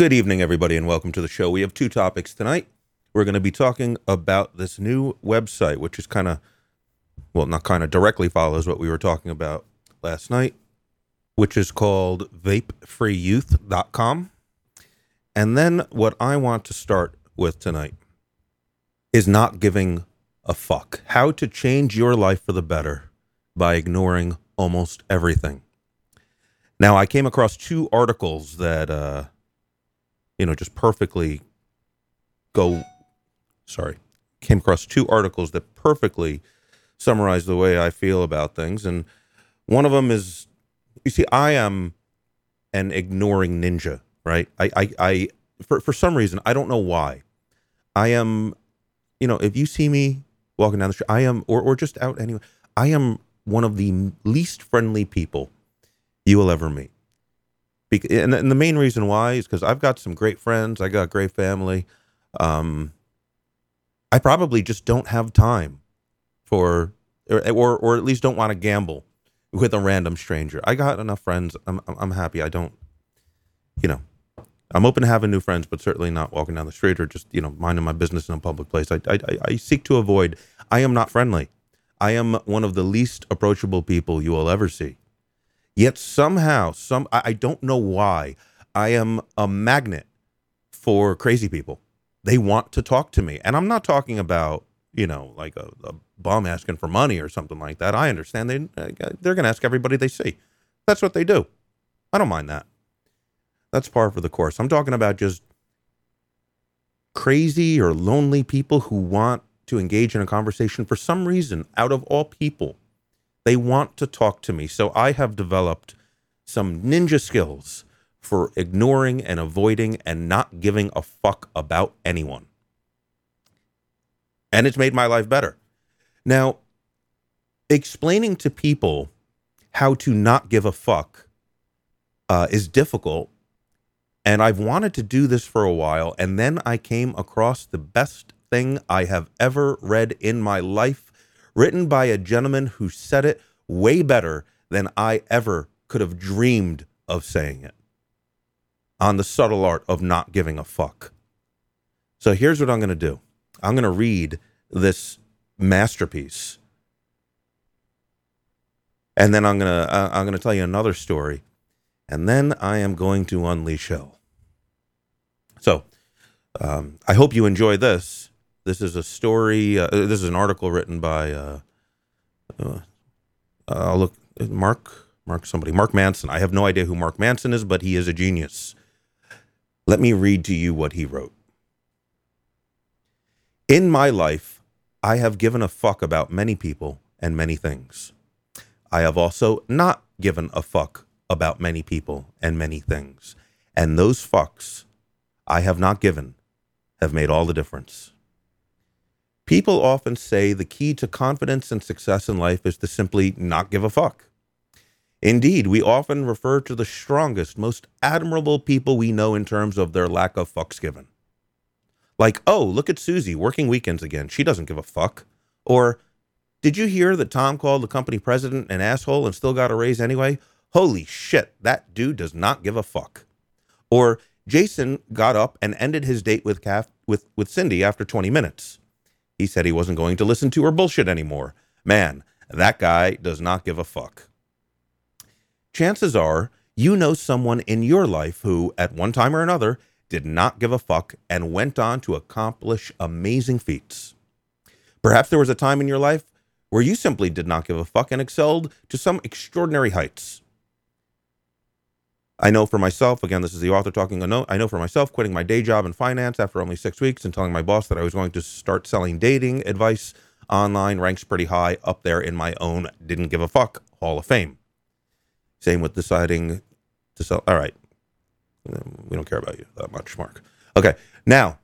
Good evening, everybody, and welcome to the show. We have two topics tonight. We're going to be talking about this new website, which is kind of, well, not kind of directly follows what we were talking about last night, which is called vapefreeyouth.com. And then what I want to start with tonight is not giving a fuck. How to change your life for the better by ignoring almost everything. Now, I came across two articles that, uh, you know, just perfectly go. Sorry, came across two articles that perfectly summarize the way I feel about things, and one of them is, you see, I am an ignoring ninja, right? I, I, I for for some reason, I don't know why, I am, you know, if you see me walking down the street, I am, or or just out anyway, I am one of the least friendly people you will ever meet. And, the main reason why is because I've got some great friends, I got great family. Um, I probably just don't have time for, or or, or at least don't want to gamble with a random stranger. I got enough friends. I'm I'm happy. I don't, you know, I'm open to having new friends, but certainly not walking down the street or just you know minding my business in a public place. I I, I seek to avoid. I am not friendly. I am one of the least approachable people you will ever see. Yet somehow, some I, I don't know why, I am a magnet for crazy people. They want to talk to me, and I'm not talking about you know like a, a bum asking for money or something like that. I understand they uh, they're going to ask everybody they see. That's what they do. I don't mind that. That's par for the course. I'm talking about just crazy or lonely people who want to engage in a conversation for some reason out of all people they want to talk to me. So I have developed some ninja skills for ignoring and avoiding and not giving a fuck about anyone. And it's made my life better. Now, explaining to people how to not give a fuck uh, is difficult. And I've wanted to do this for a while. And then I came across the best thing I have ever read in my life written by a gentleman who said it way better than I ever could have dreamed of saying it on the subtle art of not giving a fuck. So here's what I'm going to do I'm going to read this masterpiece. And then I'm going to uh, I'm going to tell you another story. And then I am going to unleash hell. So, um, I hope you enjoy this. This is a story. Uh, this is an article written by. Uh, uh, I'll look. Mark. Mark. Somebody. Mark Manson. I have no idea who Mark Manson is, but he is a genius. Let me read to you what he wrote. In my life, I have given a fuck about many people and many things. I have also not given a fuck about many people and many things. And those fucks I have not given have made all the difference. People often say the key to confidence and success in life is to simply not give a fuck. Indeed, we often refer to the strongest, most admirable people we know in terms of their lack of fucks given. Like, oh, look at Susie working weekends again. She doesn't give a fuck. Or, did you hear that Tom called the company president an asshole and still got a raise anyway? Holy shit, that dude does not give a fuck. Or, Jason got up and ended his date with, Kath, with, with Cindy after 20 minutes. He said he wasn't going to listen to her bullshit anymore. Man, that guy does not give a fuck. Chances are you know someone in your life who, at one time or another, did not give a fuck and went on to accomplish amazing feats. Perhaps there was a time in your life where you simply did not give a fuck and excelled to some extraordinary heights. I know for myself, again, this is the author talking. I know, for myself, quitting my day job in finance after only six weeks and telling my boss that I was going to start selling dating advice online ranks pretty high up there in my own didn't give a fuck Hall of Fame. Same with deciding to sell. All right. We don't care about you that much, Mark. Okay. Now,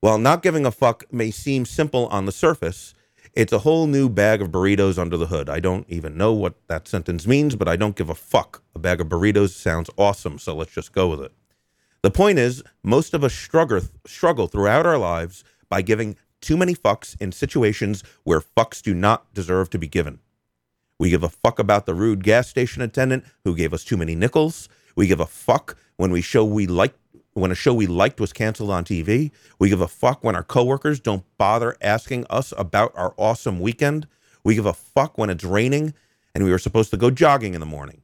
while not giving a fuck may seem simple on the surface, it's a whole new bag of burritos under the hood. I don't even know what that sentence means, but I don't give a fuck. A bag of burritos sounds awesome, so let's just go with it. The point is, most of us struggle, struggle throughout our lives by giving too many fucks in situations where fucks do not deserve to be given. We give a fuck about the rude gas station attendant who gave us too many nickels. We give a fuck when we show we like when a show we liked was canceled on TV. We give a fuck when our coworkers don't bother asking us about our awesome weekend. We give a fuck when it's raining and we were supposed to go jogging in the morning.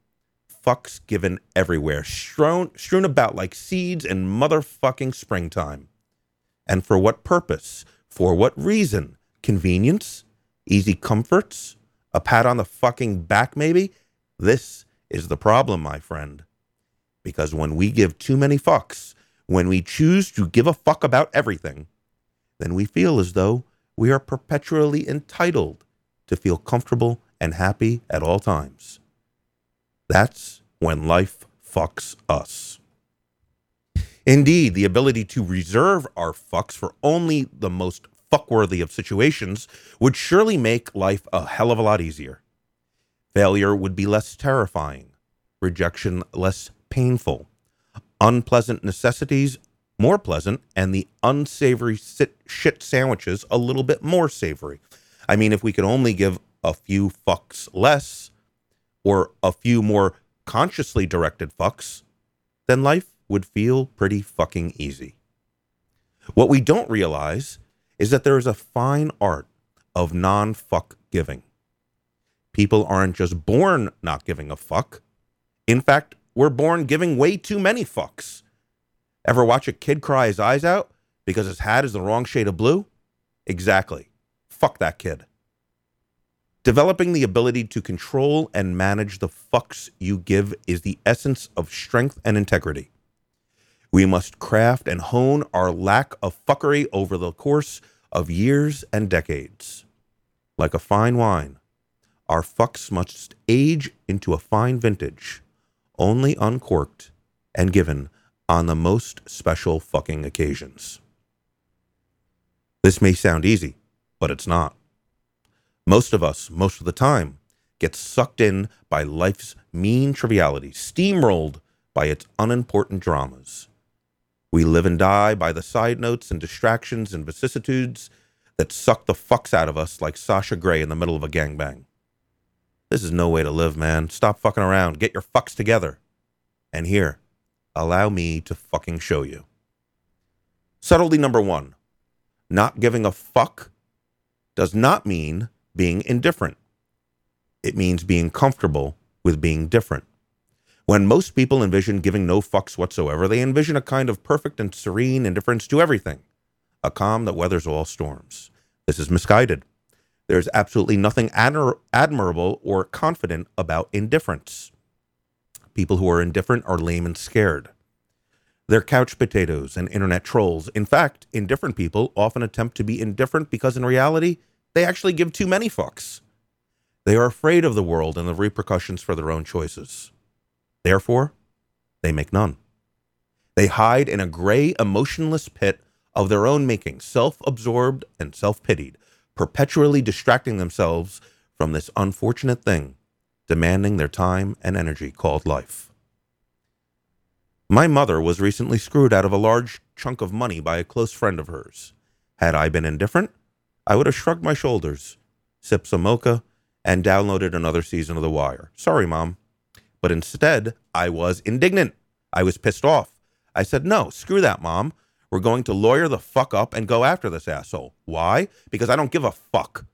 Fucks given everywhere, strewn, strewn about like seeds in motherfucking springtime. And for what purpose? For what reason? Convenience? Easy comforts? A pat on the fucking back, maybe? This is the problem, my friend. Because when we give too many fucks, when we choose to give a fuck about everything, then we feel as though we are perpetually entitled to feel comfortable and happy at all times. That's when life fucks us. Indeed, the ability to reserve our fucks for only the most fuckworthy of situations would surely make life a hell of a lot easier. Failure would be less terrifying, rejection less painful, unpleasant necessities more pleasant, and the unsavory sit, shit sandwiches a little bit more savory. I mean, if we could only give a few fucks less or a few more consciously directed fucks, then life would feel pretty fucking easy. What we don't realize is that there is a fine art of non fuck giving. People aren't just born not giving a fuck. In fact, we're born giving way too many fucks. Ever watch a kid cry his eyes out because his hat is the wrong shade of blue? Exactly. Fuck that kid. Developing the ability to control and manage the fucks you give is the essence of strength and integrity. We must craft and hone our lack of fuckery over the course of years and decades. Like a fine wine, our fucks must age into a fine vintage, only uncorked and given on the most special fucking occasions. This may sound easy, but it's not. Most of us, most of the time, get sucked in by life's mean trivialities, steamrolled by its unimportant dramas. We live and die by the side notes and distractions and vicissitudes that suck the fucks out of us like Sasha Grey in the middle of a gangbang. This is no way to live, man. Stop fucking around. Get your fucks together. And here, allow me to fucking show you. Subtlety number one not giving a fuck does not mean being indifferent. It means being comfortable with being different. When most people envision giving no fucks whatsoever, they envision a kind of perfect and serene indifference to everything, a calm that weathers all storms. This is misguided. There's absolutely nothing admir- admirable or confident about indifference. People who are indifferent are lame and scared. They're couch potatoes and internet trolls. In fact, indifferent people often attempt to be indifferent because in reality, they actually give too many fucks. They are afraid of the world and the repercussions for their own choices. Therefore, they make none. They hide in a gray, emotionless pit of their own making, self absorbed and self pitied, perpetually distracting themselves from this unfortunate thing, demanding their time and energy called life. My mother was recently screwed out of a large chunk of money by a close friend of hers. Had I been indifferent, I would have shrugged my shoulders, sipped some mocha, and downloaded another season of The Wire. Sorry, Mom. But instead, I was indignant. I was pissed off. I said, No, screw that, Mom. We're going to lawyer the fuck up and go after this asshole. Why? Because I don't give a fuck.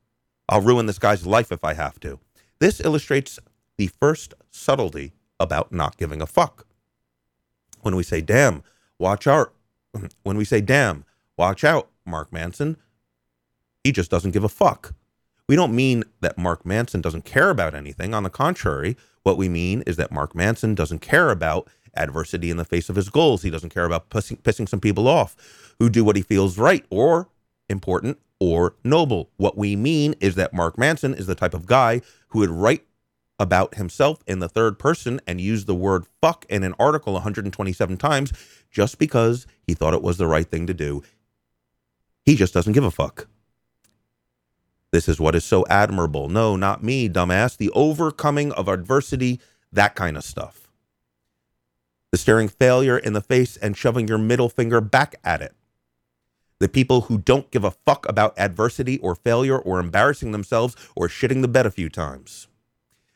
I'll ruin this guy's life if I have to. This illustrates the first subtlety about not giving a fuck when we say damn, watch out. When we say damn, watch out, Mark Manson, he just doesn't give a fuck. We don't mean that Mark Manson doesn't care about anything. On the contrary, what we mean is that Mark Manson doesn't care about adversity in the face of his goals. He doesn't care about pissing, pissing some people off who do what he feels right or important or noble. What we mean is that Mark Manson is the type of guy who would write about himself in the third person and use the word fuck in an article 127 times just because he thought it was the right thing to do. He just doesn't give a fuck. This is what is so admirable. No, not me, dumbass. The overcoming of adversity, that kind of stuff. Staring failure in the face and shoving your middle finger back at it. The people who don't give a fuck about adversity or failure or embarrassing themselves or shitting the bed a few times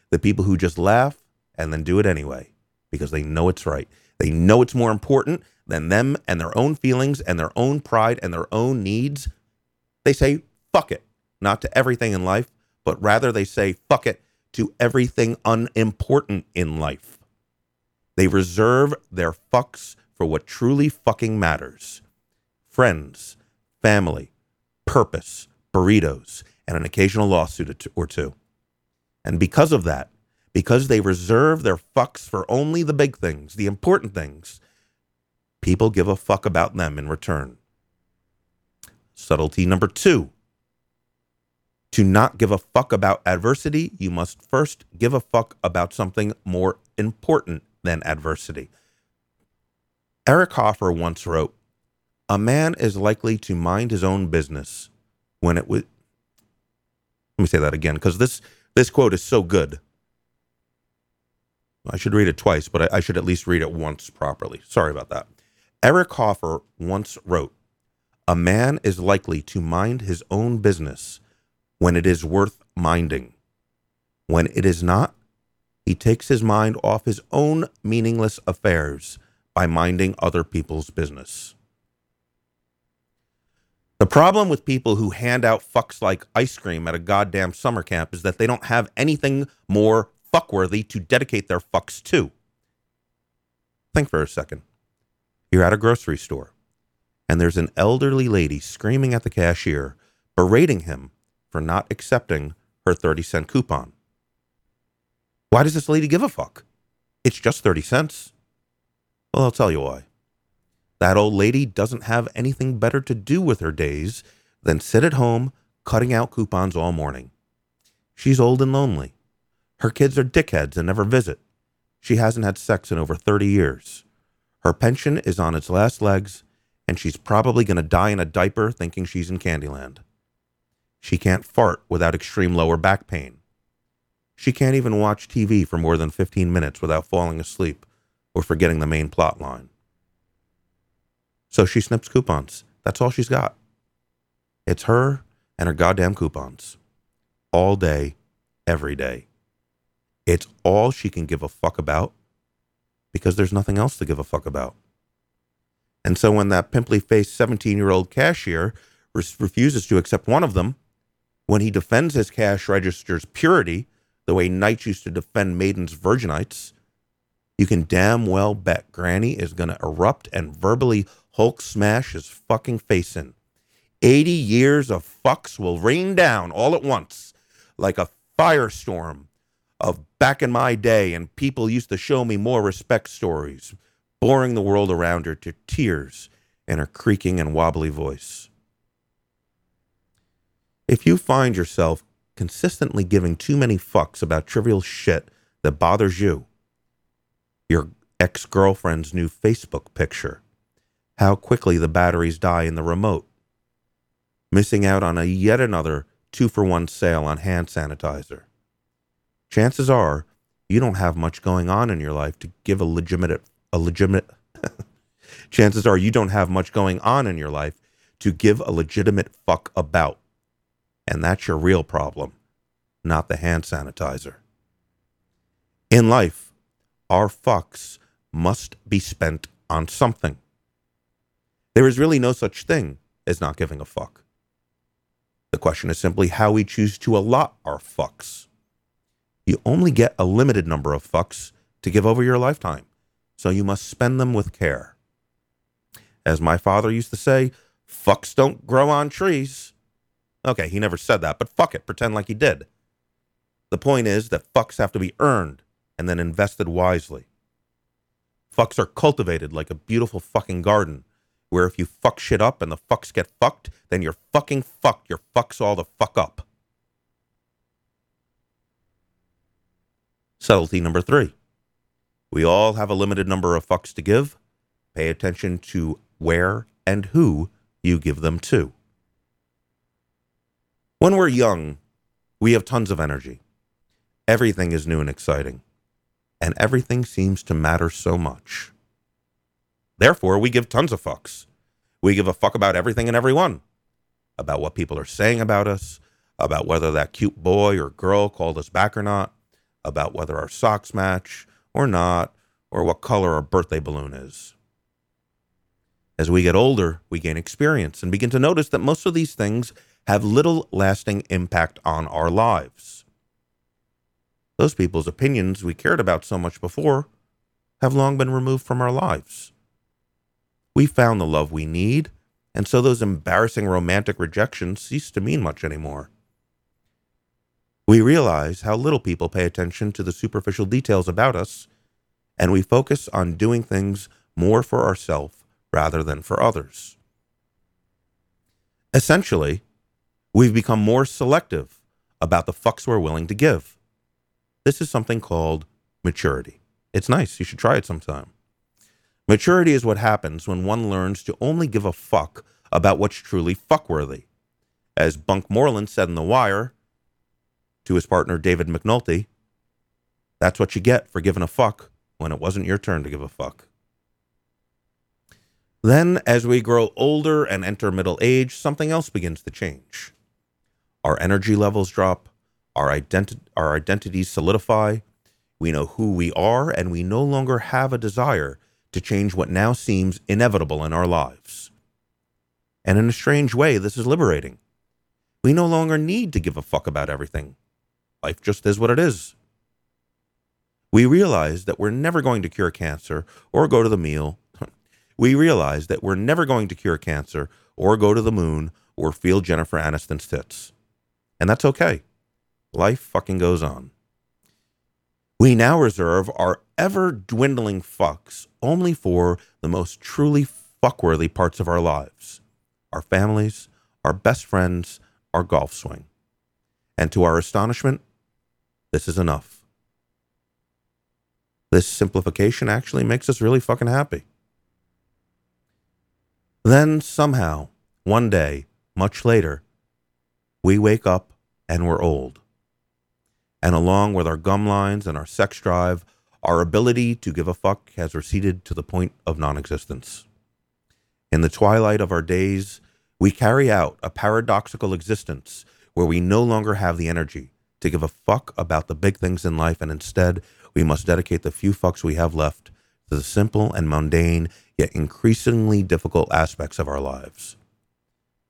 the people who just laugh and then do it anyway because they know it's right. They know it's more important than them and their own feelings and their own pride and their own needs. They say, fuck it, not to everything in life, but rather they say, fuck it to everything unimportant in life. They reserve their fucks for what truly fucking matters friends, family, purpose, burritos, and an occasional lawsuit or two. And because of that, because they reserve their fucks for only the big things, the important things, people give a fuck about them in return. Subtlety number two to not give a fuck about adversity, you must first give a fuck about something more important than adversity. Eric Hoffer once wrote, A man is likely to mind his own business when it would. Let me say that again because this, this quote is so good. I should read it twice, but I, I should at least read it once properly. Sorry about that. Eric Hoffer once wrote, A man is likely to mind his own business when it is worth minding. When it is not, he takes his mind off his own meaningless affairs by minding other people's business. The problem with people who hand out fucks like ice cream at a goddamn summer camp is that they don't have anything more fuckworthy to dedicate their fucks to. Think for a second. You're at a grocery store, and there's an elderly lady screaming at the cashier, berating him for not accepting her 30 cent coupon. Why does this lady give a fuck? It's just 30 cents. Well, I'll tell you why. That old lady doesn't have anything better to do with her days than sit at home cutting out coupons all morning. She's old and lonely. Her kids are dickheads and never visit. She hasn't had sex in over 30 years. Her pension is on its last legs, and she's probably going to die in a diaper thinking she's in Candyland. She can't fart without extreme lower back pain. She can't even watch TV for more than 15 minutes without falling asleep or forgetting the main plot line. So she snips coupons. That's all she's got. It's her and her goddamn coupons. All day, every day. It's all she can give a fuck about because there's nothing else to give a fuck about. And so when that pimply faced 17 year old cashier refuses to accept one of them, when he defends his cash register's purity, the way knights used to defend maidens' virginites, you can damn well bet Granny is going to erupt and verbally Hulk smash his fucking face in. 80 years of fucks will rain down all at once like a firestorm of back in my day, and people used to show me more respect stories, boring the world around her to tears in her creaking and wobbly voice. If you find yourself consistently giving too many fucks about trivial shit that bothers you, your ex girlfriend's new Facebook picture, how quickly the batteries die in the remote, missing out on a yet another two for one sale on hand sanitizer. Chances are you don't have much going on in your life to give a legitimate a legitimate chances are you don't have much going on in your life to give a legitimate fuck about. And that's your real problem, not the hand sanitizer. In life, our fucks must be spent on something. There is really no such thing as not giving a fuck. The question is simply how we choose to allot our fucks. You only get a limited number of fucks to give over your lifetime, so you must spend them with care. As my father used to say, fucks don't grow on trees. Okay, he never said that, but fuck it, pretend like he did. The point is that fucks have to be earned and then invested wisely. Fucks are cultivated like a beautiful fucking garden, where if you fuck shit up and the fucks get fucked, then you're fucking fucked. Your fucks all the fuck up. Subtlety number three. We all have a limited number of fucks to give. Pay attention to where and who you give them to. When we're young, we have tons of energy. Everything is new and exciting, and everything seems to matter so much. Therefore, we give tons of fucks. We give a fuck about everything and everyone, about what people are saying about us, about whether that cute boy or girl called us back or not, about whether our socks match or not, or what color our birthday balloon is. As we get older, we gain experience and begin to notice that most of these things have little lasting impact on our lives. Those people's opinions we cared about so much before have long been removed from our lives. We found the love we need, and so those embarrassing romantic rejections cease to mean much anymore. We realize how little people pay attention to the superficial details about us, and we focus on doing things more for ourselves rather than for others. Essentially, we've become more selective about the fucks we're willing to give. This is something called maturity. It's nice. You should try it sometime. Maturity is what happens when one learns to only give a fuck about what's truly fuckworthy. As Bunk Moreland said in The Wire to his partner David McNulty, that's what you get for giving a fuck when it wasn't your turn to give a fuck. Then, as we grow older and enter middle age, something else begins to change. Our energy levels drop, our, identi- our identities solidify, we know who we are, and we no longer have a desire to change what now seems inevitable in our lives. And in a strange way, this is liberating. We no longer need to give a fuck about everything. Life just is what it is. We realize that we're never going to cure cancer or go to the meal. we realize that we're never going to cure cancer or go to the moon or feel Jennifer Aniston's tits. And that's okay. Life fucking goes on. We now reserve our ever dwindling fucks only for the most truly fuckworthy parts of our lives our families, our best friends, our golf swing. And to our astonishment, this is enough. This simplification actually makes us really fucking happy. Then somehow, one day, much later, we wake up and we're old. And along with our gum lines and our sex drive, our ability to give a fuck has receded to the point of non existence. In the twilight of our days, we carry out a paradoxical existence where we no longer have the energy to give a fuck about the big things in life, and instead, we must dedicate the few fucks we have left to the simple and mundane, yet increasingly difficult aspects of our lives.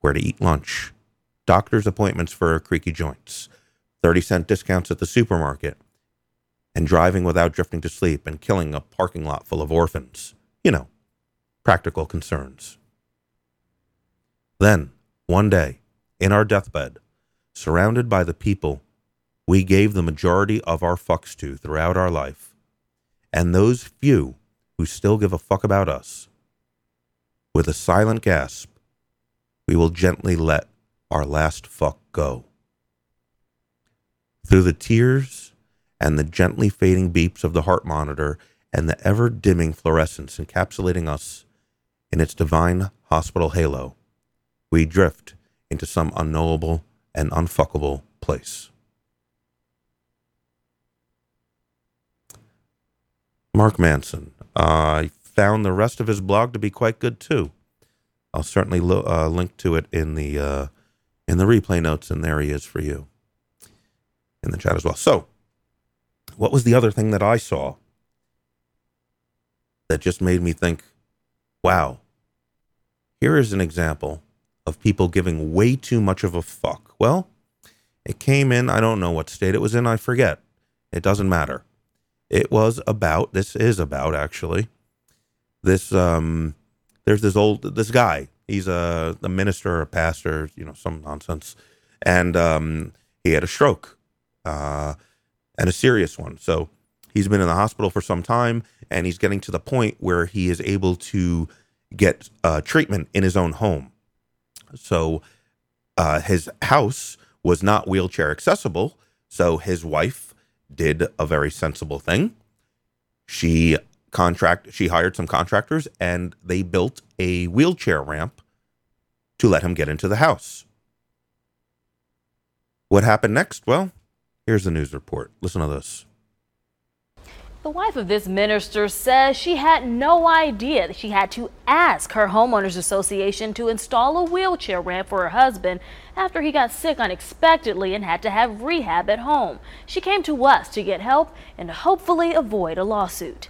Where to eat lunch, doctor's appointments for creaky joints, 30 cent discounts at the supermarket, and driving without drifting to sleep and killing a parking lot full of orphans. You know, practical concerns. Then, one day, in our deathbed, surrounded by the people we gave the majority of our fucks to throughout our life, and those few who still give a fuck about us, with a silent gasp, we will gently let our last fuck go. Through the tears and the gently fading beeps of the heart monitor and the ever dimming fluorescence encapsulating us in its divine hospital halo, we drift into some unknowable and unfuckable place. Mark Manson. Uh, I found the rest of his blog to be quite good too. I'll certainly lo- uh, link to it in the uh, in the replay notes, and there he is for you in the chat as well. So, what was the other thing that I saw that just made me think, wow, here is an example of people giving way too much of a fuck? Well, it came in, I don't know what state it was in, I forget. It doesn't matter. It was about, this is about actually, this, um, there's this old, this guy, he's a, a minister, a pastor, you know, some nonsense. And um, he had a stroke uh, and a serious one. So he's been in the hospital for some time, and he's getting to the point where he is able to get uh, treatment in his own home. So uh, his house was not wheelchair accessible. So his wife did a very sensible thing. She contract she hired some contractors and they built a wheelchair ramp to let him get into the house. What happened next? Well, Here's the news report. Listen to this. The wife of this minister says she had no idea that she had to ask her homeowners association to install a wheelchair ramp for her husband after he got sick unexpectedly and had to have rehab at home. She came to us to get help and hopefully avoid a lawsuit.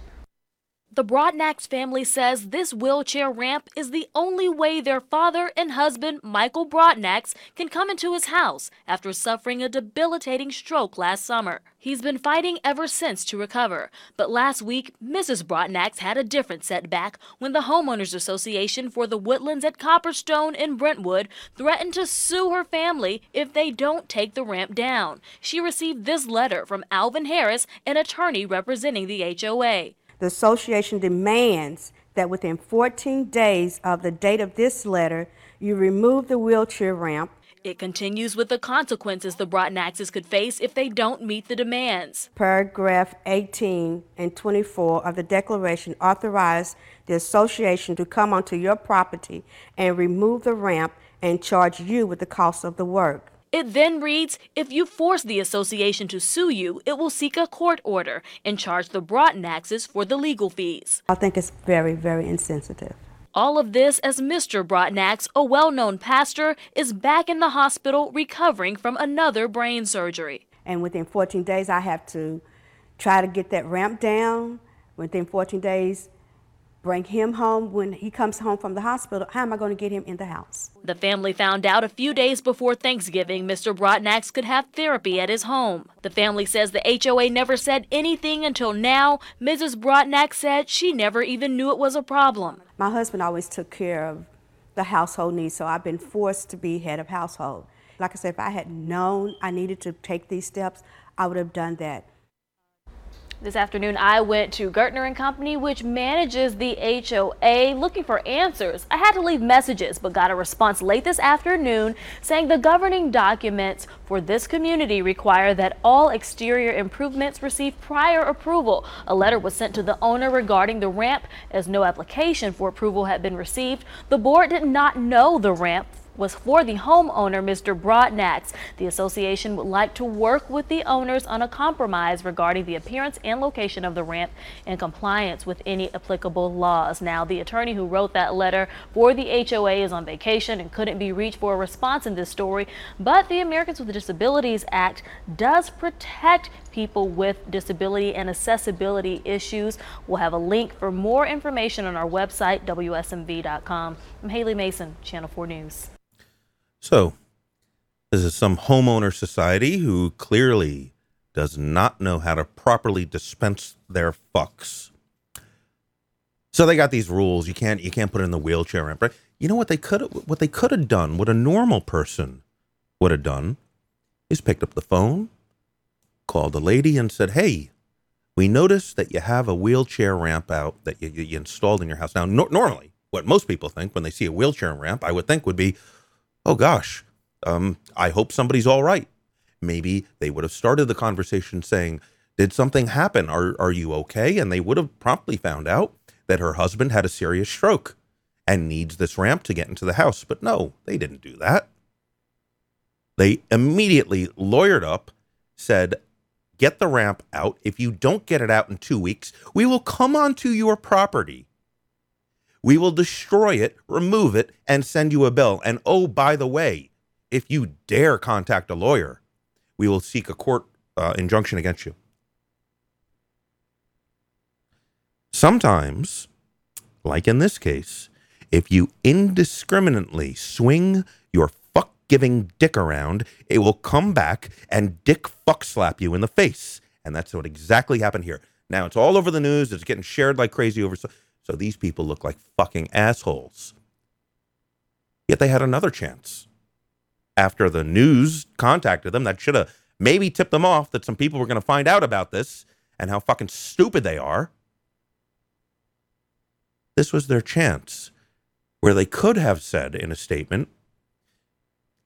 The Broadnax family says this wheelchair ramp is the only way their father and husband, Michael Broadnax, can come into his house after suffering a debilitating stroke last summer. He's been fighting ever since to recover, but last week, Mrs. Broadnax had a different setback when the Homeowners Association for the Woodlands at Copperstone in Brentwood threatened to sue her family if they don't take the ramp down. She received this letter from Alvin Harris, an attorney representing the HOA. The association demands that within 14 days of the date of this letter, you remove the wheelchair ramp. It continues with the consequences the Broadnaxes could face if they don't meet the demands. Paragraph 18 and 24 of the declaration authorize the association to come onto your property and remove the ramp and charge you with the cost of the work. It then reads if you force the association to sue you, it will seek a court order and charge the Broadnaxes for the legal fees. I think it's very, very insensitive. All of this as Mr. Broadnax, a well known pastor, is back in the hospital recovering from another brain surgery. And within 14 days, I have to try to get that ramp down. Within 14 days, bring him home when he comes home from the hospital. How am I going to get him in the house? The family found out a few days before Thanksgiving Mr. Broadnax could have therapy at his home. The family says the HOA never said anything until now. Mrs. Broadnax said she never even knew it was a problem. My husband always took care of the household needs, so I've been forced to be head of household. Like I said, if I had known I needed to take these steps, I would have done that. This afternoon, I went to Gertner and Company, which manages the HOA, looking for answers. I had to leave messages, but got a response late this afternoon saying the governing documents for this community require that all exterior improvements receive prior approval. A letter was sent to the owner regarding the ramp as no application for approval had been received. The board did not know the ramp was for the homeowner, Mr. Broadnax. The association would like to work with the owners on a compromise regarding the appearance and location of the ramp in compliance with any applicable laws. Now, the attorney who wrote that letter for the HOA is on vacation and couldn't be reached for a response in this story, but the Americans with Disabilities Act does protect people with disability and accessibility issues. We'll have a link for more information on our website, WSMV.com. I'm Haley Mason, Channel 4 News. So, this is some homeowner society who clearly does not know how to properly dispense their fucks. So they got these rules. You can't you can't put it in the wheelchair ramp. Right? You know what they could what they could have done, what a normal person would have done, is picked up the phone, called a lady, and said, "Hey, we noticed that you have a wheelchair ramp out that you, you installed in your house. Now, no, normally, what most people think when they see a wheelchair ramp, I would think would be, oh gosh, um, I hope somebody's all right. Maybe they would have started the conversation saying, Did something happen? Are, are you okay? And they would have promptly found out that her husband had a serious stroke and needs this ramp to get into the house. But no, they didn't do that. They immediately lawyered up, said, Get the ramp out. If you don't get it out in two weeks, we will come onto your property we will destroy it, remove it, and send you a bill. And oh, by the way, if you dare contact a lawyer, we will seek a court uh, injunction against you. Sometimes, like in this case, if you indiscriminately swing your fuck giving dick around, it will come back and dick fuck slap you in the face. And that's what exactly happened here. Now it's all over the news. It's getting shared like crazy over. So so these people look like fucking assholes. Yet they had another chance. After the news contacted them, that should have maybe tipped them off that some people were going to find out about this and how fucking stupid they are. This was their chance where they could have said in a statement,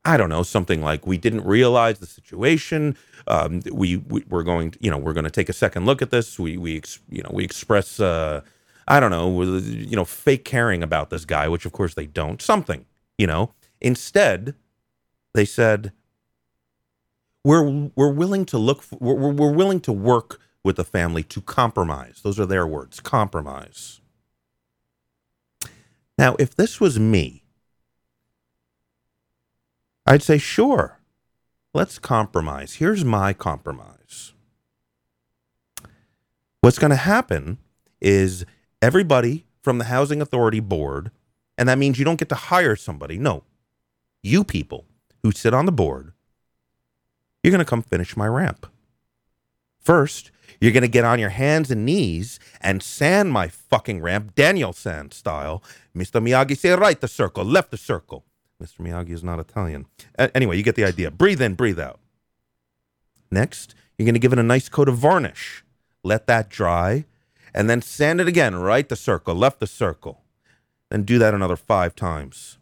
I don't know, something like, "We didn't realize the situation. Um, we, we are going, to, you know, we're going to take a second look at this. We we you know we express uh, I don't know, you know, fake caring about this guy, which of course they don't. Something, you know. Instead, they said, "We're we're willing to look. For, we're we're willing to work with the family to compromise." Those are their words, compromise. Now, if this was me, I'd say, "Sure, let's compromise. Here's my compromise." What's going to happen is everybody from the housing authority board, and that means you don't get to hire somebody. No, you people who sit on the board, you're going to come finish my ramp. First, you're going to get on your hands and knees and sand my fucking ramp, Daniel-san style. Mr. Miyagi, say right the circle, left the circle. Mr. Miyagi is not Italian. Anyway, you get the idea. Breathe in, breathe out. Next, you're going to give it a nice coat of varnish. Let that dry, and then sand it again, right the circle, left the circle. Then do that another five times.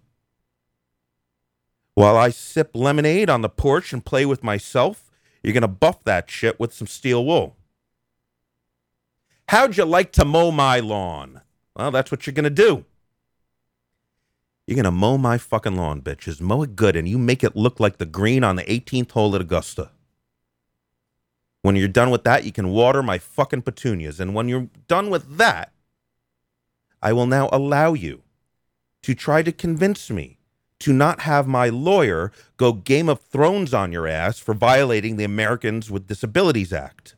While I sip lemonade on the porch and play with myself, you're going to buff that shit with some steel wool. How'd you like to mow my lawn? Well, that's what you're going to do. You're going to mow my fucking lawn, bitches. Mow it good, and you make it look like the green on the 18th hole at Augusta. When you're done with that, you can water my fucking petunias. And when you're done with that, I will now allow you to try to convince me to not have my lawyer go Game of Thrones on your ass for violating the Americans with Disabilities Act.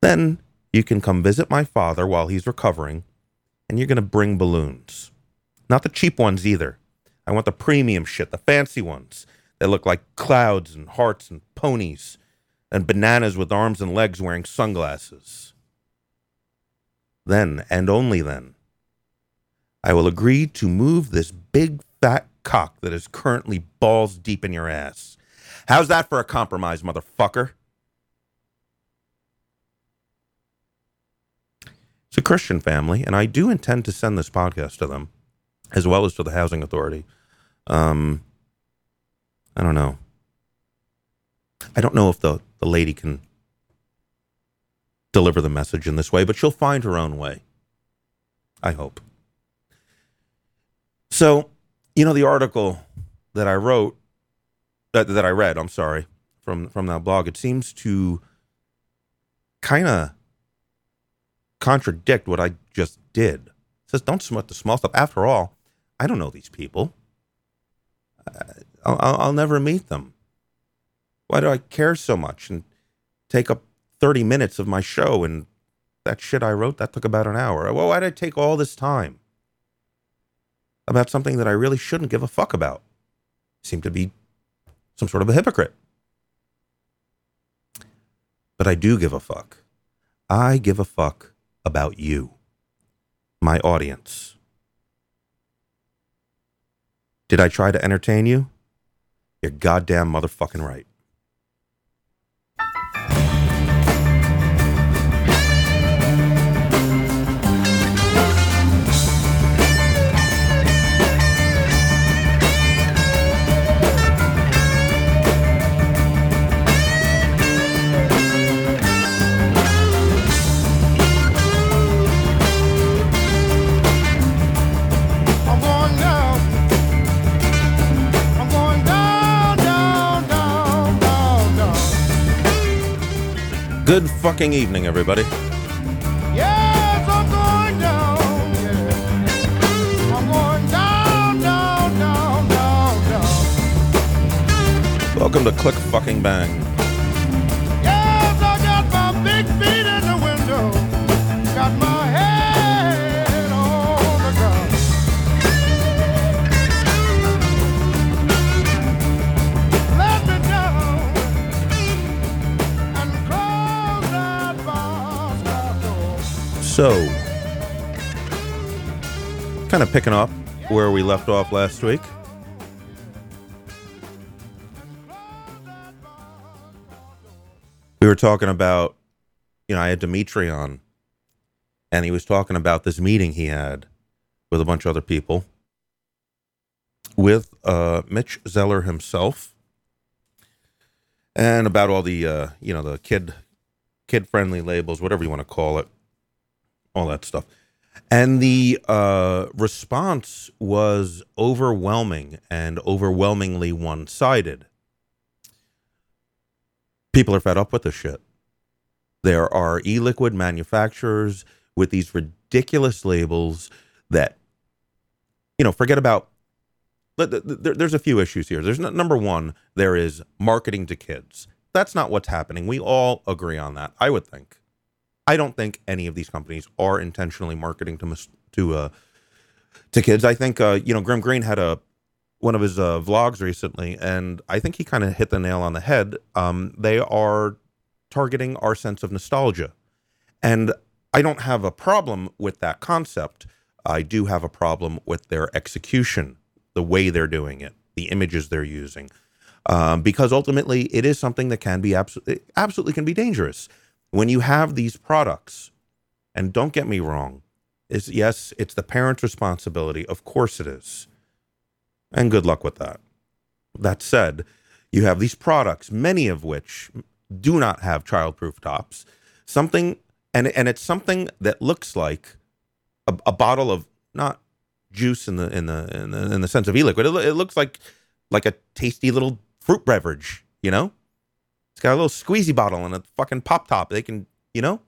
Then you can come visit my father while he's recovering, and you're going to bring balloons. Not the cheap ones either. I want the premium shit, the fancy ones that look like clouds and hearts and ponies and bananas with arms and legs wearing sunglasses. Then, and only then, I will agree to move this big fat cock that is currently balls deep in your ass. How's that for a compromise, motherfucker? It's a Christian family, and I do intend to send this podcast to them, as well as to the housing authority. Um, I don't know. I don't know if the, the lady can deliver the message in this way, but she'll find her own way. I hope. So, you know, the article that I wrote, that, that I read, I'm sorry, from, from that blog, it seems to kind of contradict what I just did. It says, don't sweat the small stuff. After all, I don't know these people. Uh, I'll, I'll, I'll never meet them. Why do I care so much and take up 30 minutes of my show and that shit I wrote that took about an hour? Well, why did I take all this time about something that I really shouldn't give a fuck about? Seem to be some sort of a hypocrite. But I do give a fuck. I give a fuck about you, my audience. Did I try to entertain you? You're goddamn motherfucking right. Good fucking evening, everybody. Yes, I'm going down. Yeah. I'm going down, down, down, down, down. Welcome to Click Fucking Bang. So, kind of picking up where we left off last week. We were talking about, you know, I had Dimitri on, and he was talking about this meeting he had with a bunch of other people with uh, Mitch Zeller himself, and about all the, uh, you know, the kid kid friendly labels, whatever you want to call it, all that stuff. And the uh, response was overwhelming and overwhelmingly one sided. People are fed up with this shit. There are e liquid manufacturers with these ridiculous labels that, you know, forget about. th- th- th- There's a few issues here. There's number one, there is marketing to kids. that's not what's happening. We all agree on that. I would think. I don't think any of these companies are intentionally marketing to to uh, to kids. I think uh, you know Grimm Green had a one of his uh, vlogs recently, and I think he kind of hit the nail on the head. Um, they are targeting our sense of nostalgia, and I don't have a problem with that concept. I do have a problem with their execution, the way they're doing it, the images they're using, um, because ultimately it is something that can be absolutely absolutely can be dangerous when you have these products. And don't get me wrong, is yes, it's the parent's responsibility. Of course it is. And good luck with that. That said, you have these products, many of which do not have childproof tops. Something and and it's something that looks like a, a bottle of not juice in the in the in the, in the sense of e-liquid. It, it looks like like a tasty little fruit beverage, you know? It's got a little squeezy bottle and a fucking pop top. They can, you know,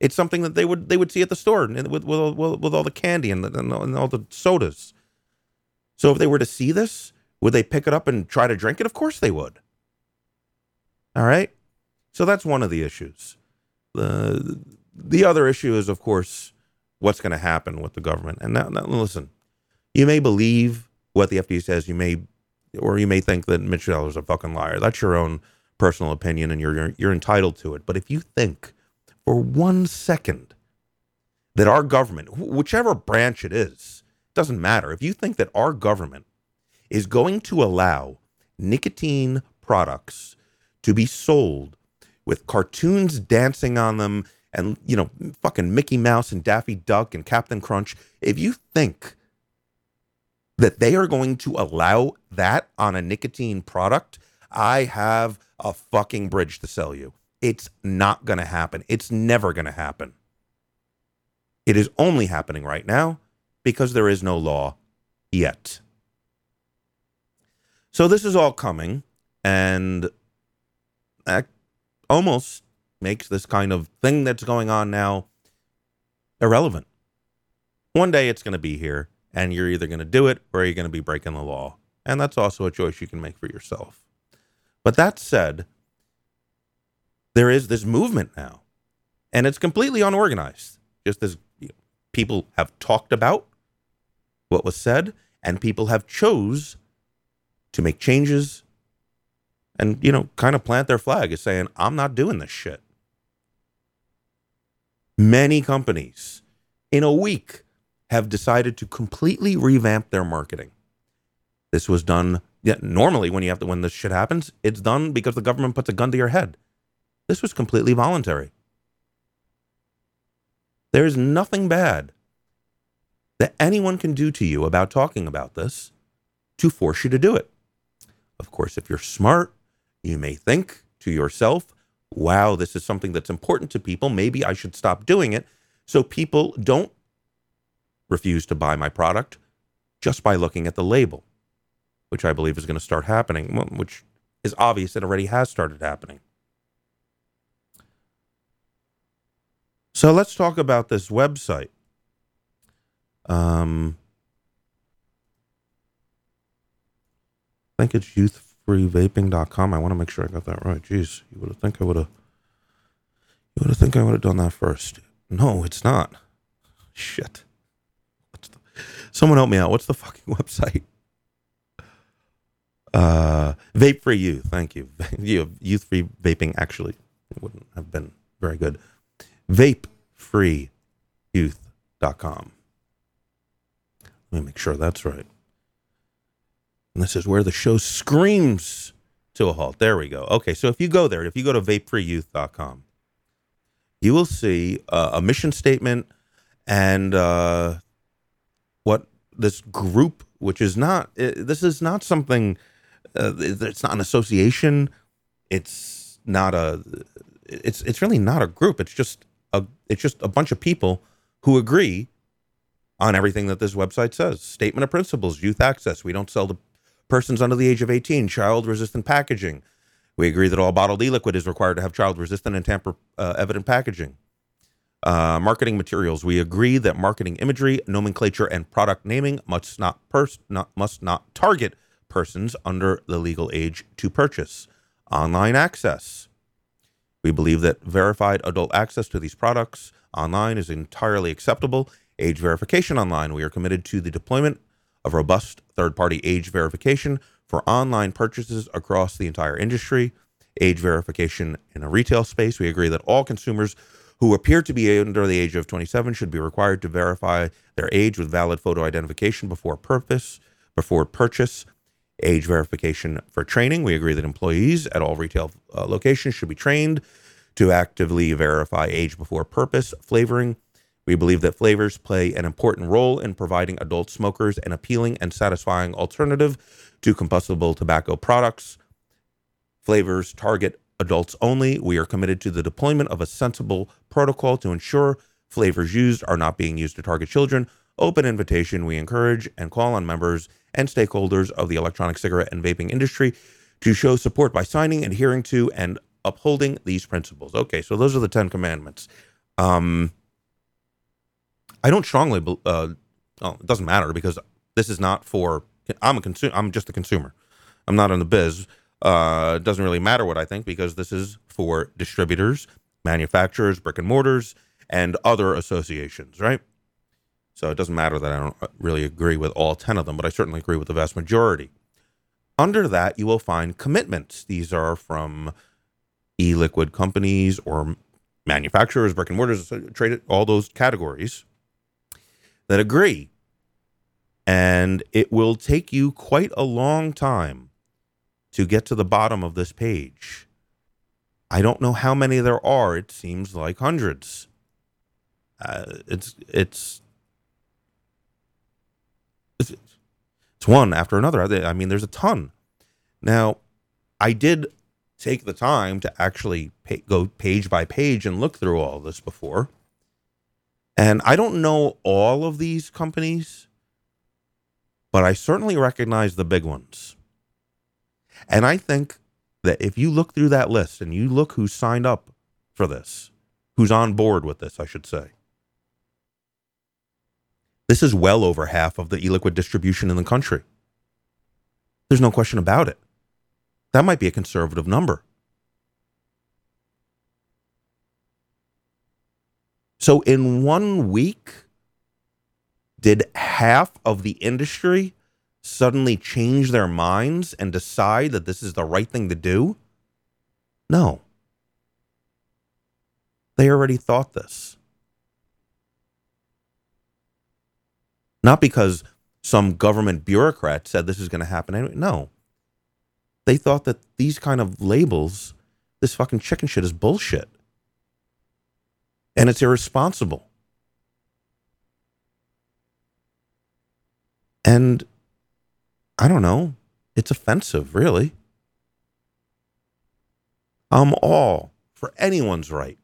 it's something that they would they would see at the store and with with, with, with all the candy and, the, and all the sodas. So if they were to see this, would they pick it up and try to drink it? Of course they would. All right. So that's one of the issues. The the other issue is, of course, what's going to happen with the government. And now, now, listen, you may believe what the FDA says. You may, or you may think that Mitchell is a fucking liar. That's your own personal opinion, and you're you're, entitled to it. But if you think for one second that our government, wh- whichever branch it is, doesn't matter. If you think that our government is going to allow nicotine products to be sold with cartoons dancing on them and you know fucking Mickey Mouse and Daffy Duck and Captain Crunch if you think that they are going to allow that on a nicotine product I have a fucking bridge to sell you it's not going to happen it's never going to happen it is only happening right now because there is no law yet so this is all coming and that almost makes this kind of thing that's going on now irrelevant. One day it's going to be here, and you're either going to do it or you're going to be breaking the law. And that's also a choice you can make for yourself. But that said, there is this movement now, and it's completely unorganized. Just as you know, people have talked about what was said, and people have chose to make changes and you know kind of plant their flag as saying i'm not doing this shit many companies in a week have decided to completely revamp their marketing this was done yeah, normally when you have to when this shit happens it's done because the government puts a gun to your head. This was completely voluntary. There is nothing bad that anyone can do to you about talking about this to force you to do it. Of course if you're smart you may think to yourself, wow, this is something that's important to people. Maybe I should stop doing it. So people don't refuse to buy my product just by looking at the label, which I believe is going to start happening, which is obvious it already has started happening. So let's talk about this website. Um, I think it's youthfreevaping.com. I want to make sure I got that right. Jeez, you would have think I would have you would have think I would have done that first. No, it's not. Shit. The, someone help me out. What's the fucking website? Uh Vape Free Youth. Thank you. you Youth Free Vaping actually wouldn't have been very good. Vapefreeyouth.com. Let me make sure that's right. And this is where the show screams to a halt. There we go. Okay, so if you go there, if you go to vapefreeyouth.com, you will see uh, a mission statement and uh, what this group, which is not, uh, this is not something, uh, it's not an association. It's not a, it's it's really not a group. It's just a, it's just a bunch of people who agree on everything that this website says. Statement of principles, youth access. We don't sell to persons under the age of 18, child resistant packaging. We agree that all bottled e liquid is required to have child resistant and tamper uh, evident packaging. Uh, marketing materials. We agree that marketing imagery, nomenclature, and product naming must not, pers- not must not target persons under the legal age to purchase. Online access. We believe that verified adult access to these products online is entirely acceptable. Age verification online. We are committed to the deployment of robust third party age verification for online purchases across the entire industry. Age verification in a retail space. We agree that all consumers who appear to be under the age of 27 should be required to verify their age with valid photo identification before purpose before purchase age verification for training. We agree that employees at all retail uh, locations should be trained to actively verify age before purpose. Flavoring. We believe that flavors play an important role in providing adult smokers an appealing and satisfying alternative to combustible tobacco products. Flavors target adults only. We are committed to the deployment of a sensible protocol to ensure flavors used are not being used to target children. Open invitation. We encourage and call on members and stakeholders of the electronic cigarette and vaping industry to show support by signing, adhering to, and upholding these principles. Okay, so those are the Ten Commandments. Um, I don't strongly. bel- Uh, well, it doesn't matter because this is not for. I'm a consumer. I'm just a consumer. I'm not in the biz. Uh, it doesn't really matter what I think because this is for distributors, manufacturers, brick and mortars, and other associations, right? So it doesn't matter that I don't really agree with all 10 of them, but I certainly agree with the vast majority. Under that, you will find commitments. These are from e liquid companies or manufacturers, brick and mortars, trade all those categories that agree. And it will take you quite a long time to get to the bottom of this page. I don't know how many there are. It seems like hundreds. Uh, it's it's it's one after another. I mean, there's a ton. Now, I did take the time to actually pa go page by page and look through all this before. And I don't know all of these companies, but I certainly recognize the big ones. And I think that if you look through that list and you look who signed up for this, who's on board with this, I should say, this is well over half of the e liquid distribution in the country. There's no question about it. That might be a conservative number. So, in one week, did half of the industry suddenly change their minds and decide that this is the right thing to do? No. They already thought this. Not because some government bureaucrat said this is going to happen anyway. No. They thought that these kind of labels, this fucking chicken shit is bullshit. And it's irresponsible. And I don't know. It's offensive, really. I'm all for anyone's right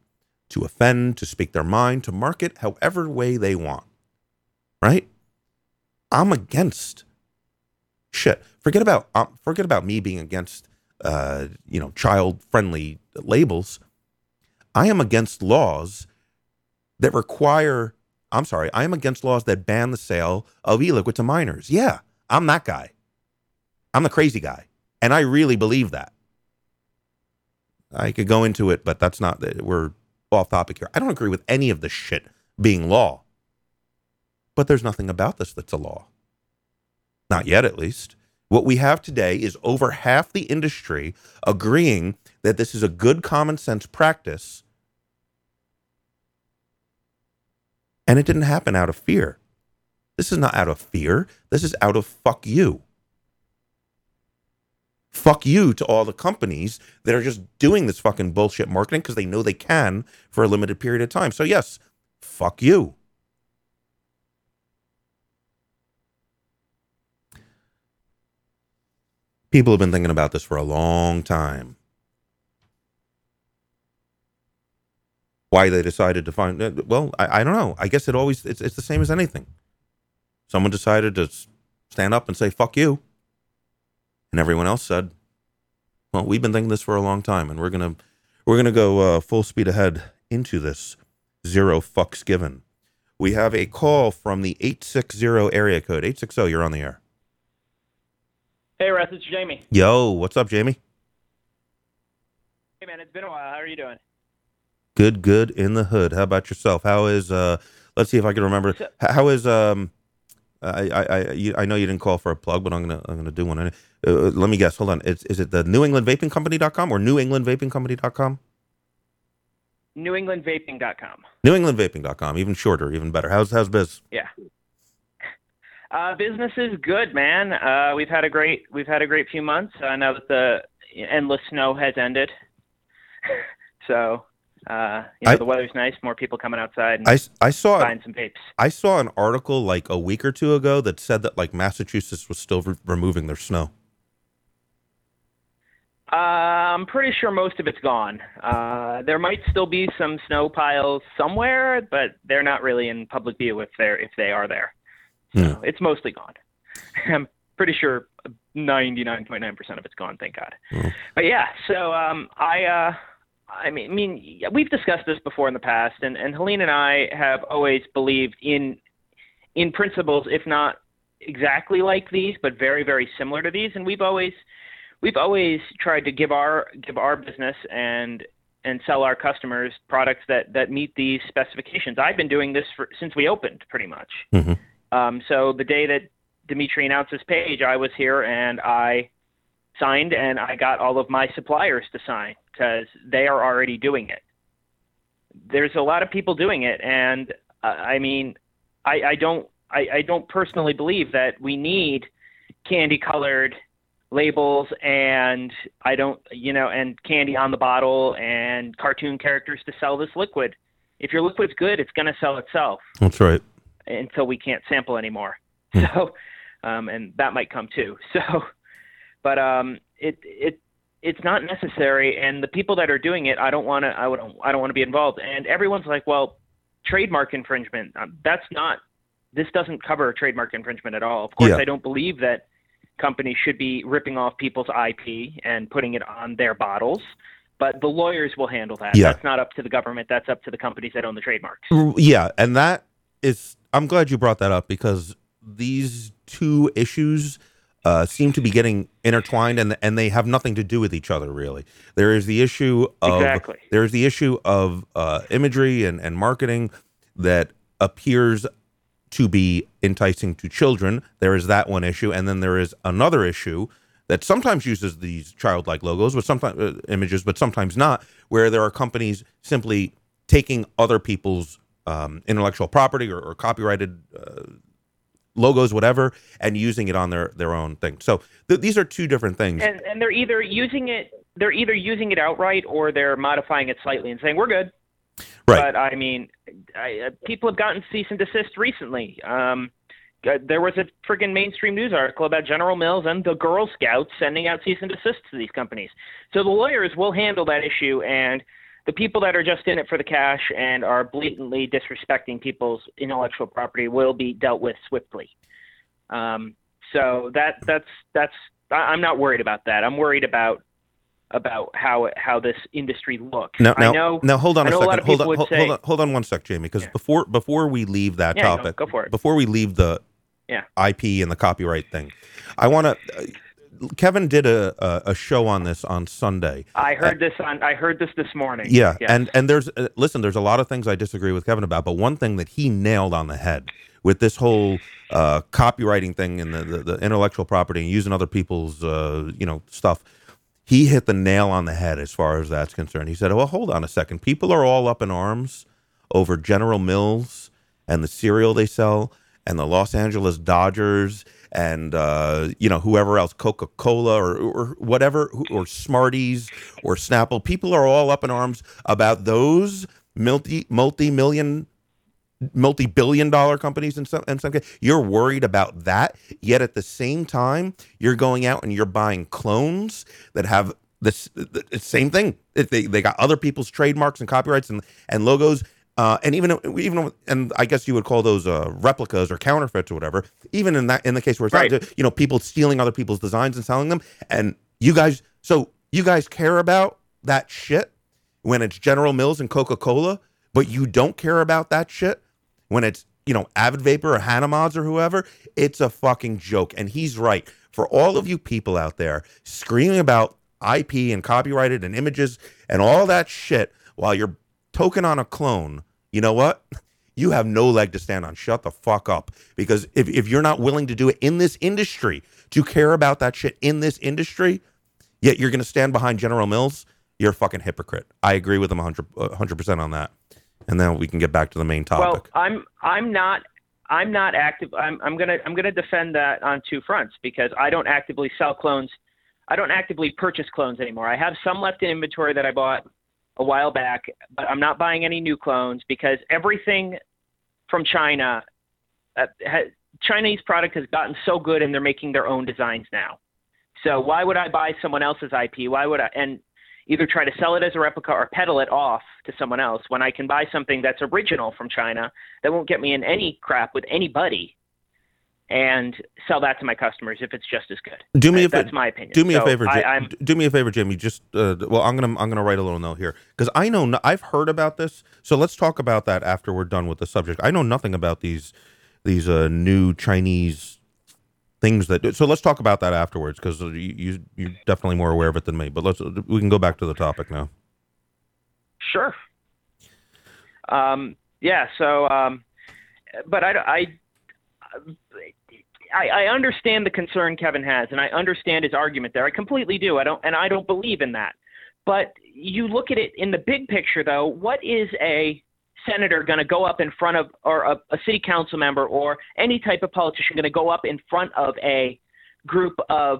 to offend, to speak their mind, to market however way they want. Right? I'm against shit. Forget about um, forget about me being against uh, you know child friendly labels. I am against laws that require. I'm sorry. I am against laws that ban the sale of e-liquid to minors. Yeah, I'm that guy. I'm the crazy guy, and I really believe that. I could go into it, but that's not. We're off topic here. I don't agree with any of this shit being law. But there's nothing about this that's a law. Not yet, at least. What we have today is over half the industry agreeing that this is a good common sense practice. And it didn't happen out of fear. This is not out of fear. This is out of fuck you. Fuck you to all the companies that are just doing this fucking bullshit marketing because they know they can for a limited period of time. So, yes, fuck you. People have been thinking about this for a long time. Why they decided to find uh, well, I, I don't know. I guess it always it's it's the same as anything. Someone decided to stand up and say "fuck you," and everyone else said, "Well, we've been thinking this for a long time, and we're gonna we're gonna go uh, full speed ahead into this zero fucks given." We have a call from the eight six zero area code eight six zero. You're on the air. Hey, Russ, it's Jamie. Yo, what's up, Jamie? Hey man, it's been a while. How are you doing? Good, good in the hood. How about yourself? How is uh? Let's see if I can remember. How is um? I I I, you, I know you didn't call for a plug, but I'm gonna I'm gonna do one. Uh, let me guess. Hold on. Is is it the New England Vaping Company.com or New England Vaping Company.com? NewEnglandVaping.com. New England Vaping.com. Even shorter, even better. How's how's biz? Yeah. Uh, business is good, man. Uh, we've had a great we've had a great few months. Uh, now that the endless snow has ended, so uh, you know, I- the weather's nice. More people coming outside and I, I saw buying some vapes. I saw an article like a week or two ago that said that like Massachusetts was still re- removing their snow. Uh, I'm pretty sure most of it's gone. Uh, there might still be some snow piles somewhere, but they're not really in public view if they're if they are there. Yeah. it's mostly gone. I'm pretty sure 99.9% of it's gone. Thank God. Mm. But yeah, so um, I. Uh, I mean, I mean, we've discussed this before in the past, and, and Helene and I have always believed in in principles, if not exactly like these, but very, very similar to these. And we've always we've always tried to give our give our business and and sell our customers products that that meet these specifications. I've been doing this for since we opened, pretty much. Mhm. Um, so the day that Dimitri announced his page, I was here and I signed and I got all of my suppliers to sign because they are already doing it. There's a lot of people doing it, and uh, I mean, I, I don't I, I don't personally believe that we need candy colored labels and I don't you know and candy on the bottle and cartoon characters to sell this liquid. If your liquid's good, it's going to sell itself That's right. Until we can't sample anymore. Hmm. So, um, and that might come too. So, but um, it it it's not necessary, and the people that are doing it, I don't want to. I would. I don't want to be involved. And everyone's like, well, trademark infringement. Um, that's not. This doesn't cover trademark infringement at all. Of course, Yeah. I don't believe that companies should be ripping off people's IP and putting it on their bottles. But the lawyers will handle that. Yeah. That's not up to the government. That's up to the companies that own the trademarks. Yeah, and that is. I'm glad you brought that up because these two issues uh, seem to be getting intertwined, and and they have nothing to do with each other really. There is the issue of Exactly. there is the issue of uh, imagery and and marketing that appears to be enticing to children. There is that one issue, and then there is another issue that sometimes uses these childlike logos, but sometimes uh, images, but sometimes not, where there are companies simply taking other people's um, intellectual property or, or copyrighted uh, logos, whatever, and using it on their their own thing. So th- these are two different things. and and they're either using it they're either using it outright or they're modifying it slightly and saying we're good right. but i mean I, uh, people have gotten cease and desist recently um uh, there was a friggin' mainstream news article about General Mills and the Girl Scouts sending out cease and desist to these companies. So the lawyers will handle that issue, and the people that are just in it for the cash and are blatantly disrespecting people's intellectual property will be dealt with swiftly. Um, so that that's that's I'm not worried about that. I'm worried about about how how this industry looks. Now, now, I know. now, hold on a a second. of hold, on, hold, say- hold on, hold on one sec, Jamie, because Yeah. before before we leave that Yeah, go- topic, go for it. Before we leave the Yeah. IP and the copyright thing, I want to. Kevin did a, a a show on this on Sunday. I heard this on. I heard this this morning. Yeah, Yes. and and there's uh, listen, there's a lot of things I disagree with Kevin about, but one thing that he nailed on the head with this whole uh, copyrighting thing and the, the, the intellectual property and using other people's uh, you know stuff, he hit the nail on the head as far as that's concerned. He said, "Well, hold on a second. People are all up in arms over General Mills and the cereal they sell, and the Los Angeles Dodgers." And uh, you know whoever else, Coca Cola or, or whatever, or Smarties or Snapple, people are all up in arms about those multi multi million multi billion dollar companies in some in some case. You're worried about that, yet at the same time, you're going out and you're buying clones that have this the, the same thing. They they got other people's trademarks and copyrights and and logos. Uh, and even even and I guess you would call those uh, replicas or counterfeits or whatever. Even in that in the case where it's Right. not, you know, people stealing other people's designs and selling them, and you guys, so you guys care about that shit when it's General Mills and Coca Cola, but you don't care about that shit when it's you know Avid Vapor or Hana Modz or whoever. It's a fucking joke, and he's right. For all of you people out there screaming about IP and copyrighted and images and all that shit while you're token on a clone, you know what? You have no leg to stand on. Shut the fuck up. Because if, if you're not willing to do it in this industry, to care about that shit in this industry, yet you're going to stand behind General Mills, you're a fucking hypocrite. I agree with him 100, 100% on that. And then we can get back to the main topic. Well. I'm I'm not I'm not active. I'm I'm gonna I'm gonna defend that on two fronts because I don't actively sell clones. I don't actively purchase clones anymore. I have some left in inventory that I bought a while back, but I'm not buying any new clones because everything from China, uh, ha- Chinese product has gotten so good and they're making their own designs now. So why would I buy someone else's IP? Why would I and either try to sell it as a replica or peddle it off to someone else when I can buy something that's original from China that won't get me in any crap with anybody and sell that to my customers if it's just as good. Do me a That's my opinion. Do me a favor, I, Ja- I'm, do me a favor, Jamie. Just uh, well, I'm gonna I'm gonna write a little note here because I know no- I've heard about this. So let's talk about that after we're done with the subject. I know nothing about these these uh, new Chinese things that. So let's talk about that afterwards because you, you you're definitely more aware of it than me. But let's we can go back to the topic now. Sure. Um, yeah. So, um, but I, I, I, I understand the concern Kevin has, and I understand his argument there. I completely do. I don't, and I don't believe in that. But you look at it in the big picture, though. What is a senator going to go up in front of, or a, a city council member, or any type of politician going to go up in front of a group of,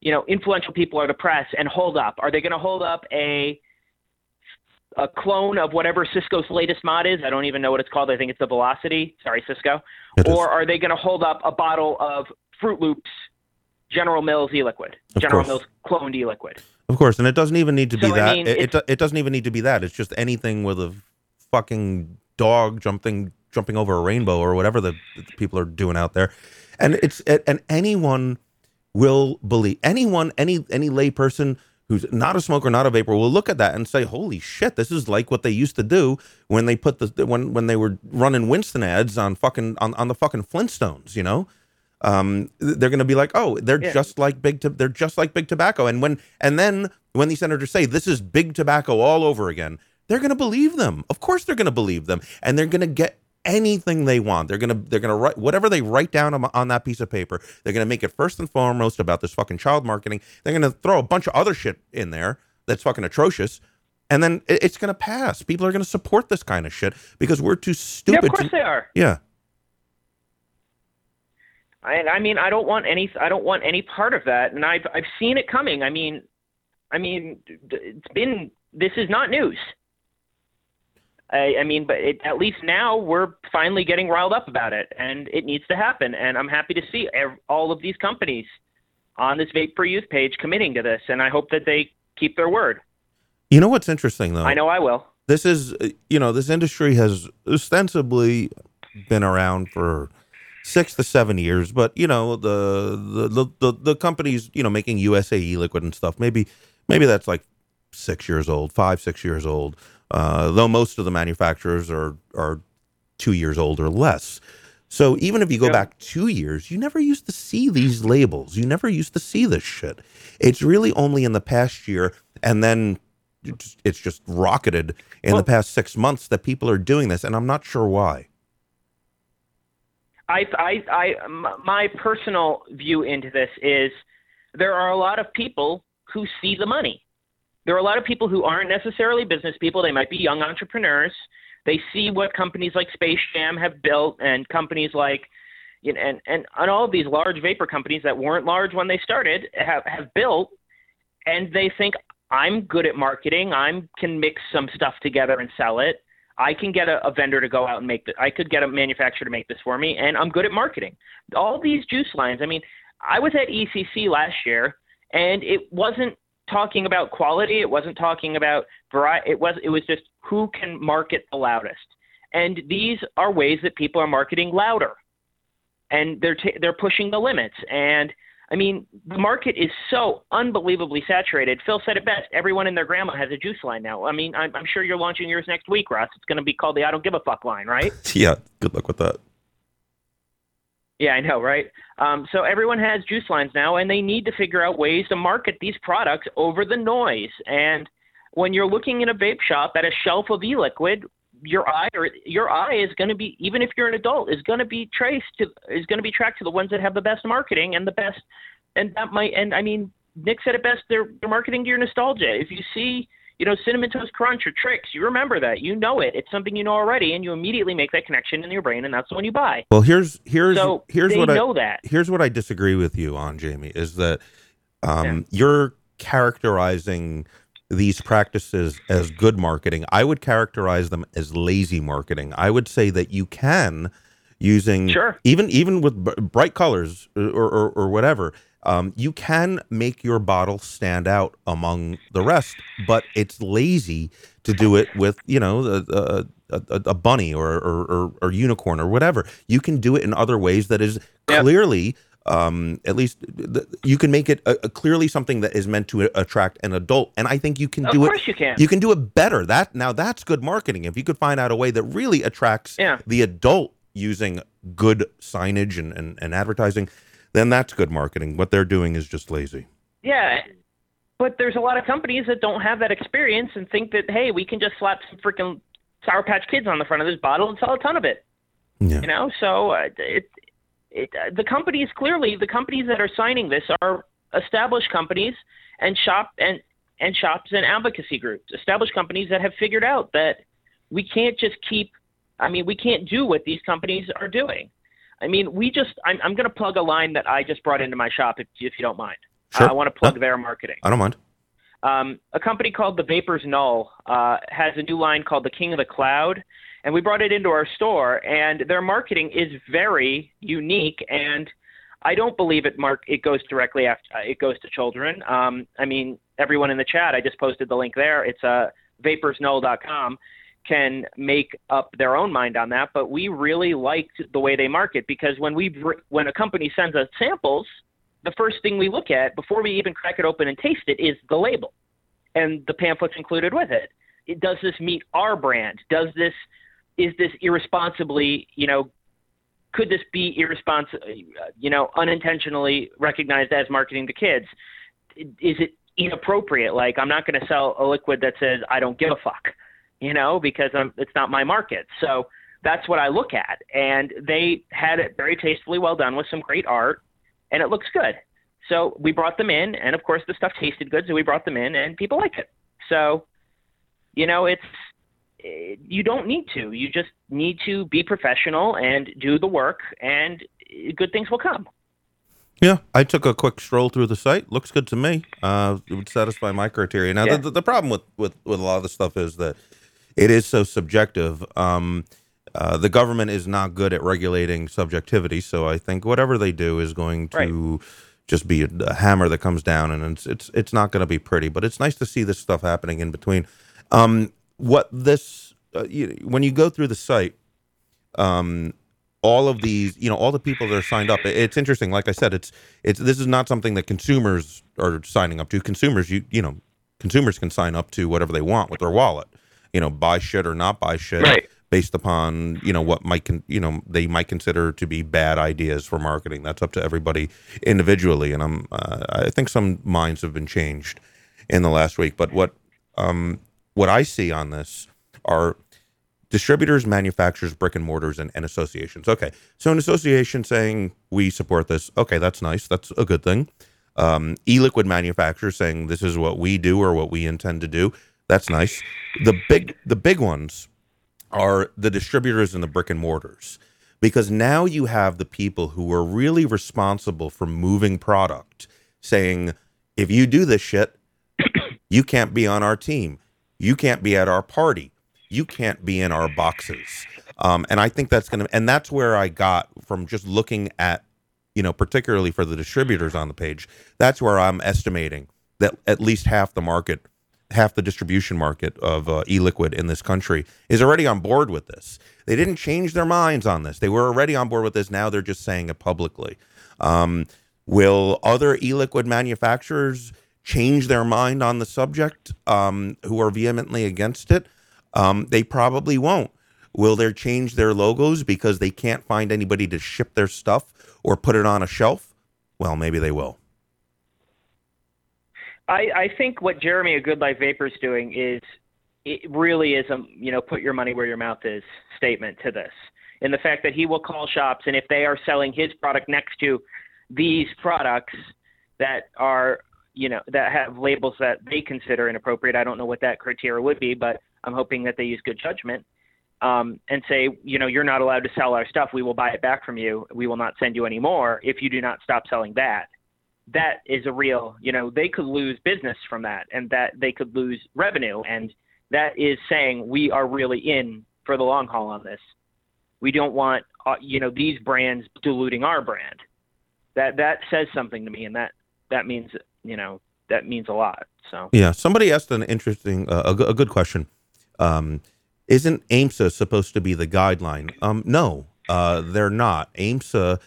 you know, influential people or the press and hold up? Are they going to hold up a a clone of whatever Cisco's latest mod is. I don't even know what it's called. I think it's the Velocity. Sorry, Cisco. It is. or are they going to hold up a bottle of Froot Loops General Mills e-liquid? Of General course. Mills cloned e-liquid. Of course, and it doesn't even need to be So, I that. mean, it, it it doesn't even need to be that. It's just anything with a fucking dog jumping jumping over a rainbow or whatever the, the people are doing out there, and it's and anyone will believe anyone any any layperson who's not a smoker, not a vaper, will look at that and say, "Holy shit, this is like what they used to do when they put the when when they were running Winston ads on fucking on, on the fucking Flintstones." You know, um, they're going to be like, "Oh, they're Yeah. just like big. To- they're just like big tobacco." And when and then when these senators say this is big tobacco all over again, they're going to believe them. Of course, they're going to believe them, and they're going to get anything they want. They're gonna they're gonna write whatever they write down on, on that piece of paper. They're gonna make it first and foremost about this fucking child marketing. They're gonna throw a bunch of other shit in there that's fucking atrocious. And then it- it's going to pass. People are going to support this kind of shit because we're too stupid. Yeah, of course to, they are. yeah. I, I mean, I don't want any. I don't want any part of that, and I've I've seen it coming. I mean, I mean, it's been. This is not news. I, I mean, but it, at least now we're finally getting riled up about it, and it needs to happen. And I'm happy to see ev- all of these companies on this Vape Free Youth page committing to this, and I hope that they keep their word. You know what's interesting though? I know I will. this is you know this industry has ostensibly been around for six to seven years but you know the the the, the, the companies you know making usae liquid and stuff maybe maybe that's like six years old five six years old uh, though most of the manufacturers are are two years old or less so even if you go back two years you never used to see these labels you never used to see this shit it's really only in the past year and then it's just rocketed in Well- the past six months that people are doing this, and I'm not sure why. I, I, I, my personal view into this is there are a lot of people who see the money. There are a lot of people who aren't necessarily business people. They might be young entrepreneurs. They see what companies like Space Jam have built, and companies like, you know, and, and and all of these large vapor companies that weren't large when they started have have built, and they think I'm good at marketing. I can mix some stuff together and sell it. I can get a, a vendor to go out and make the. I could get a manufacturer to make this for me, and I'm good at marketing. All these juice lines. I mean, I was at ECC last year, and it wasn't talking about quality. It wasn't talking about variety. It was. It was just who can market the loudest. And these are ways that people are marketing louder, and they're ta they're pushing the limits. And I mean, the market is so unbelievably saturated. Phil said it best. Everyone and their grandma has a juice line now. I mean, I'm, I'm sure you're launching yours next week, Russ. It's going to be called the I don't give a fuck line, right? Yeah, good luck with that. Yeah, I know, right? Um, so everyone has juice lines now, and they need to figure out ways to market these products over the noise. And when you're looking in a vape shop at a shelf of e-liquid, your eye or your eye is going to be, even if you're an adult, is going to be traced to is going to be tracked to the ones that have the best marketing and the best. And that might, and I mean, Nick said it best. They're they're marketing to your nostalgia. If you see you know, cinnamon toast crunch or Trix. you remember that. You know it. It's something you know already, and you immediately make that connection in your brain, and that's the one you buy. Well, here's here's So here's what know I that. here's what I disagree with you on, Jamie, is that um, Yeah. you're characterizing these practices as good marketing. I would characterize them as lazy marketing. I would say that you can using Sure. even even with b- bright colors or or, or whatever. Um, you can make your bottle stand out among the rest, but it's lazy to do it with you know a, a, a, a bunny or, or, or, or unicorn or whatever. You can do it in other ways that is Yep. clearly, um, at least th- you can make it a, a clearly something that is meant to attract an adult, and I think you can Of do it. course you can. You can do it better. That now that's good marketing. If you could find out a way that really attracts Yeah. the adult using good signage and, and, and advertising, then that's good marketing. What they're doing is just lazy. Yeah, but there's a lot of companies that don't have that experience and think that hey, we can just slap some freaking Sour Patch Kids on the front of this bottle and sell a ton of it. Yeah. You know, so uh, it, it uh, the companies clearly the companies that are signing this are established companies and shop and and shops and advocacy groups, established companies that have figured out that we can't just keep. I mean, we can't do what these companies are doing. I mean, we just. I'm, I'm going to plug a line that I just brought into my shop, if, if you don't mind. Sure. I want to plug their marketing. I don't mind. Um, a company called the Vapors Null uh, has a new line called the King of the Cloud, and we brought it into our store. And their marketing is very unique, and I don't believe it. Mark, it goes directly after uh, it goes to children. Um, I mean, everyone in the chat, I just posted the link there. It's uh, vaporsnull.com can make up their own mind on that, but we really liked the way they market because when we when a company sends us samples, the first thing we look at before we even crack it open and taste it is the label and the pamphlets included with it. it. Does this meet our brand? Does this is this irresponsibly, you know, could this be irresponsible, you know, unintentionally recognized as marketing to kids? Is it inappropriate? Like I'm not going to sell a liquid that says I don't give a fuck, you know, because I'm, it's not my market. So that's what I look at. And they had it very tastefully well done with some great art and it looks good. So we brought them in, and of course the stuff tasted good, so we brought them in, and people like it. So, you know, it's eh, you don't need to. You just need to be professional and do the work, and good things will come. Yeah, I took a quick stroll through the site. Looks good to me. Uh, it would satisfy my criteria. Now, Yeah. the, the problem with, with, with a lot of the stuff is that it is so subjective. Um, uh, the government is not good at regulating subjectivity, so I think whatever they do is going to just be a, a hammer that comes down, and it's it's it's not going to be pretty. But it's nice to see this stuff happening in between. Um, what this uh, you, when you go through the site, um, all of these, you know, all the people that are signed up. it- It's interesting. Like I said, it's it's this is not something that consumers are signing up to. Consumers, you you know, consumers can sign up to whatever they want with their wallet. You know, buy shit or not buy shit Right. based upon you know what might con- you know they might consider to be bad ideas for marketing. That's up to everybody individually. And I'm uh, I think some minds have been changed in the last week. But what um what I see on this are distributors, manufacturers, brick and mortars, and, and associations. Okay, so an association saying we support this. Okay, that's nice. That's a good thing. Um, e-liquid manufacturers saying this is what we do or what we intend to do. That's nice. The big the big ones are the distributors and the brick and mortars because now you have the people who are really responsible for moving product saying if you do this shit you can't be on our team. You can't be at our party. You can't be in our boxes. Um, and i think that's going to and that's where i got from just looking at you know particularly for the distributors on the page. That's where i'm estimating that at least half the market half the distribution market of uh, e-liquid in this country is already on board with this. They didn't change their minds on this. They were already on board with this. Now they're just saying it publicly. Um, will other e-liquid manufacturers change their mind on the subject um, who are vehemently against it? Um, they probably won't. Will they change their logos because they can't find anybody to ship their stuff or put it on a shelf? Well, maybe they will. I, I think what Jeremy a Good Life Vapor is doing is it really is a you know put your money where your mouth is statement to this, in the fact that he will call shops and if they are selling his product next to these products that are you know that have labels that they consider inappropriate, I don't know what that criteria would be, but I'm hoping that they use good judgment. Um, and say, you know, you're not allowed to sell our stuff. We will buy it back from you. We will not send you any more if you do not stop selling that that is a real, you know, they could lose business from that and that they could lose revenue. And that is saying we are really in for the long haul on this. We don't want, uh, you know, these brands diluting our brand. That, that says something to me. And that, that means, you know, that means a lot. So, Yeah, somebody asked an interesting, uh, a, good question. Um, isn't AEMSA supposed to be the guideline? Um, no, uh, they're not. AEMSA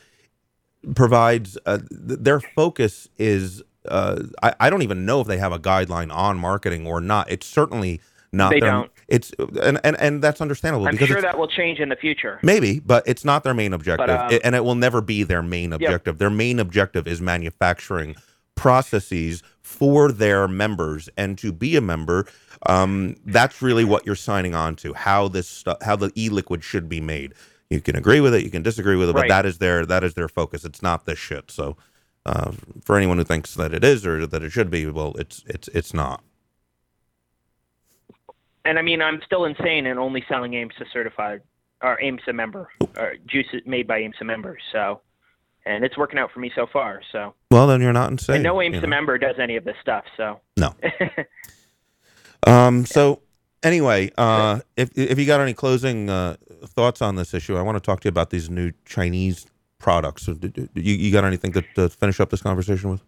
provides uh, th- their focus is. Uh, I, I don't even know if they have a guideline on marketing or not. It's certainly not. They their, don't. It's and, and and that's understandable I'm because sure that will change in the future. Maybe, but it's not their main objective, um, It- and it will never be their main objective. Their main objective is manufacturing processes for their members, and to be a member, um, that's really what you're signing on to. How this stuff, how the e-liquid should be made. You can agree with it, you can disagree with it, but that is their that is their focus. It's not this shit. So, uh, for anyone who thinks that it is or that it should be, well, it's it's it's not. And I mean, I'm still insane and only selling AEMSA certified or AEMSA member or juices made by AEMSA members. So, and it's working out for me so far. So, Well, then you're not insane. and no you AEMSA know. member does any of this stuff. So, No. Um. So anyway, uh, if if you got any closing uh, thoughts on this issue, I want to talk to you about these new Chinese products. So, d- d- You you got anything to, to finish up this conversation with?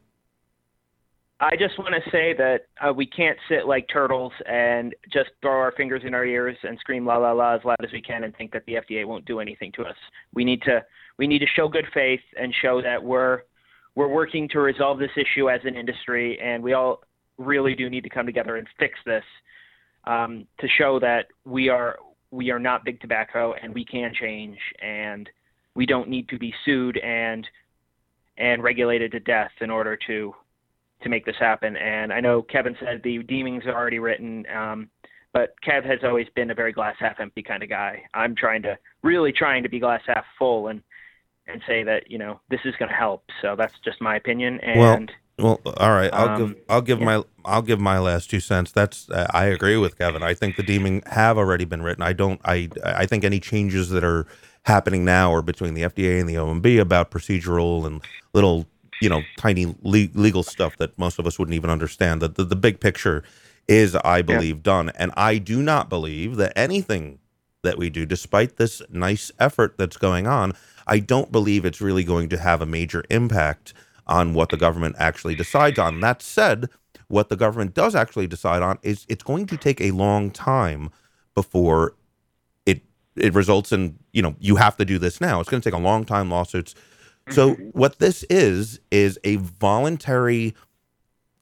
I just want to say that uh, we can't sit like turtles and just throw our fingers in our ears and scream la la la as loud as we can and think that the FDA won't do anything to us. We need to we need to show good faith and show that we're we're working to resolve this issue as an industry, and we all really do need to come together and fix this um, to show that we are we are not big tobacco and we can change and we don't need to be sued and and regulated to death in order to to make this happen. And I know Kevin said the deemings are already written, um, but Kev has always been a very glass half empty kind of guy. I'm trying to really trying to be glass half full and and say that you know this is going to help. So that's just my opinion. And Well, all right. I'll Um, give I'll give yeah. my I'll give my last two cents. That's uh, I agree with Kevin. I think the deeming have already been written. I don't. I I think any changes that are happening now are between the FDA and the OMB about procedural and little you know tiny le- legal stuff that most of us wouldn't even understand. That the, the big picture is, I believe, done. And I do not believe that anything that we do, despite this nice effort that's going on, I don't believe it's really going to have a major impact on what the government actually decides on. That said, what the government does actually decide on is it's going to take a long time before it it results in you know you have to do this now. It's going to take a long time lawsuits. So what this is is a voluntary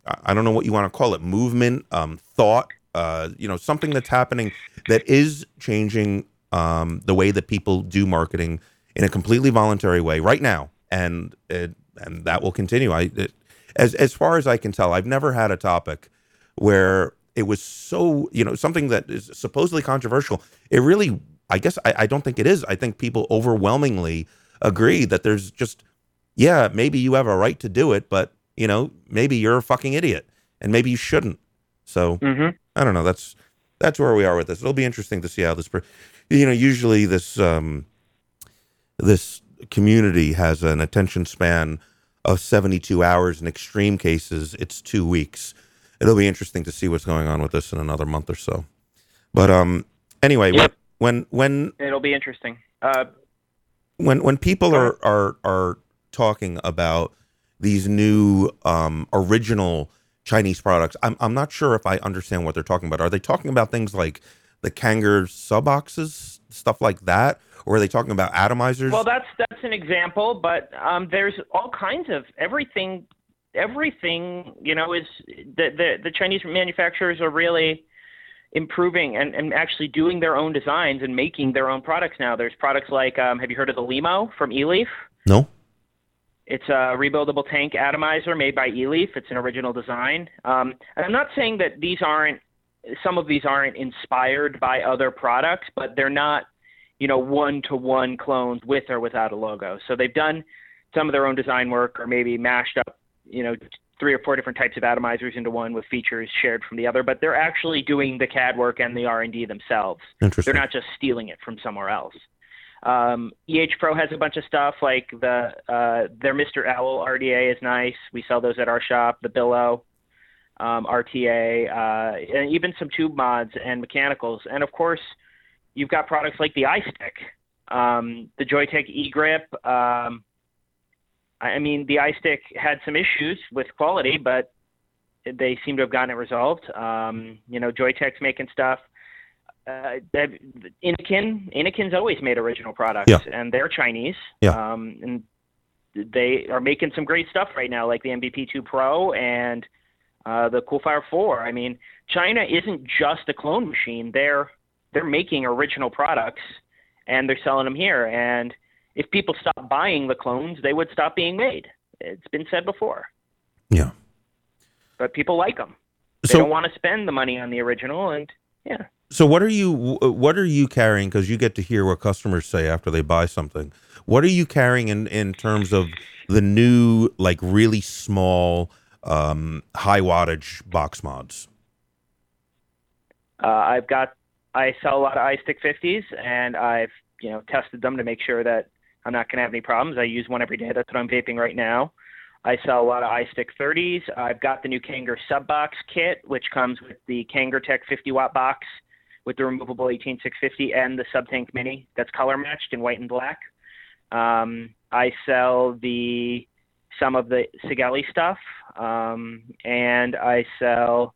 I- I don't know what you want to call it, movement, um, thought, uh, you know, something that's happening that is changing um, the way that people do marketing in a completely voluntary way right now, and it, and that will continue. I, it, as as far as I can tell, I've never had a topic where it was so you know something that is supposedly controversial. It really, I guess, I, I don't think it is. I think people overwhelmingly agree that there's just yeah, maybe you have a right to do it, but you know, maybe you're a fucking idiot and maybe you shouldn't. So Mhm. I don't know. That's that's where we are with this. It'll be interesting to see how this. You know, usually this um, this community has an attention span of 72 hours. In extreme cases, it's two weeks. It'll be interesting to see what's going on with this in another month or so. But um, anyway, Yep. when when it'll be interesting. Uh, when when people are are are talking about these new um, original Chinese products, I'm I'm not sure if I understand what they're talking about. Are they talking about things like the Kanger Suboxes, stuff like that, or are they talking about atomizers? Well, that's that's an example, but um, there's all kinds of everything. Everything you know is the the, the Chinese manufacturers are really improving and, and actually doing their own designs and making their own products now. There's products like, um, have you heard of the Lemo from eLeaf? No. It's a rebuildable tank atomizer made by eLeaf. It's an original design. Um, and I'm not saying that these aren't, some of these aren't inspired by other products, but they're not, you know, one to one clones with or without a logo. So they've done some of their own design work or maybe mashed up, you know, three or four different types of atomizers into one with features shared from the other, but they're actually doing the CAD work and the R&D themselves. Interesting. They're not just stealing it from somewhere else. Um, EH Pro has a bunch of stuff like the uh, their Mr. Owl RDA is nice. We sell those at our shop. The Billow um, RTA, uh, and even some tube mods and mechanicals. And of course, you've got products like the iStick, um, the Joyetech eGrip. Um, I mean, the iStick had some issues with quality, but they seem to have gotten it resolved. Um, you know, Joyetech's making stuff. Uh, Innokin's always made original products, Yeah. and they're Chinese. Yeah. Um, and they are making some great stuff right now, like the MVP2 Pro and uh, the Coolfire 4. I mean, China isn't just a clone machine; they're they're making original products, and they're selling them here. And if people stop buying the clones, they would stop being made. It's been said before, Yeah. but people like them. They So don't want to spend the money on the original, and yeah. So what are you what are you carrying? Because you get to hear what customers say after they buy something. What are you carrying in in terms of the new like really small um, high wattage box mods? Uh, I've got I sell a lot of iStick 50s, and I've you know tested them to make sure that I'm not going to have any problems. I use one every day. That's what I'm vaping right now. I sell a lot of iStick 30s. I've got the new Kanger Subox kit, which comes with the Kanger Tech 50 watt box with the removable 18650 and the sub tank mini that's color matched in white and black. Um, I sell the some of the Sigelei stuff, um, and I sell.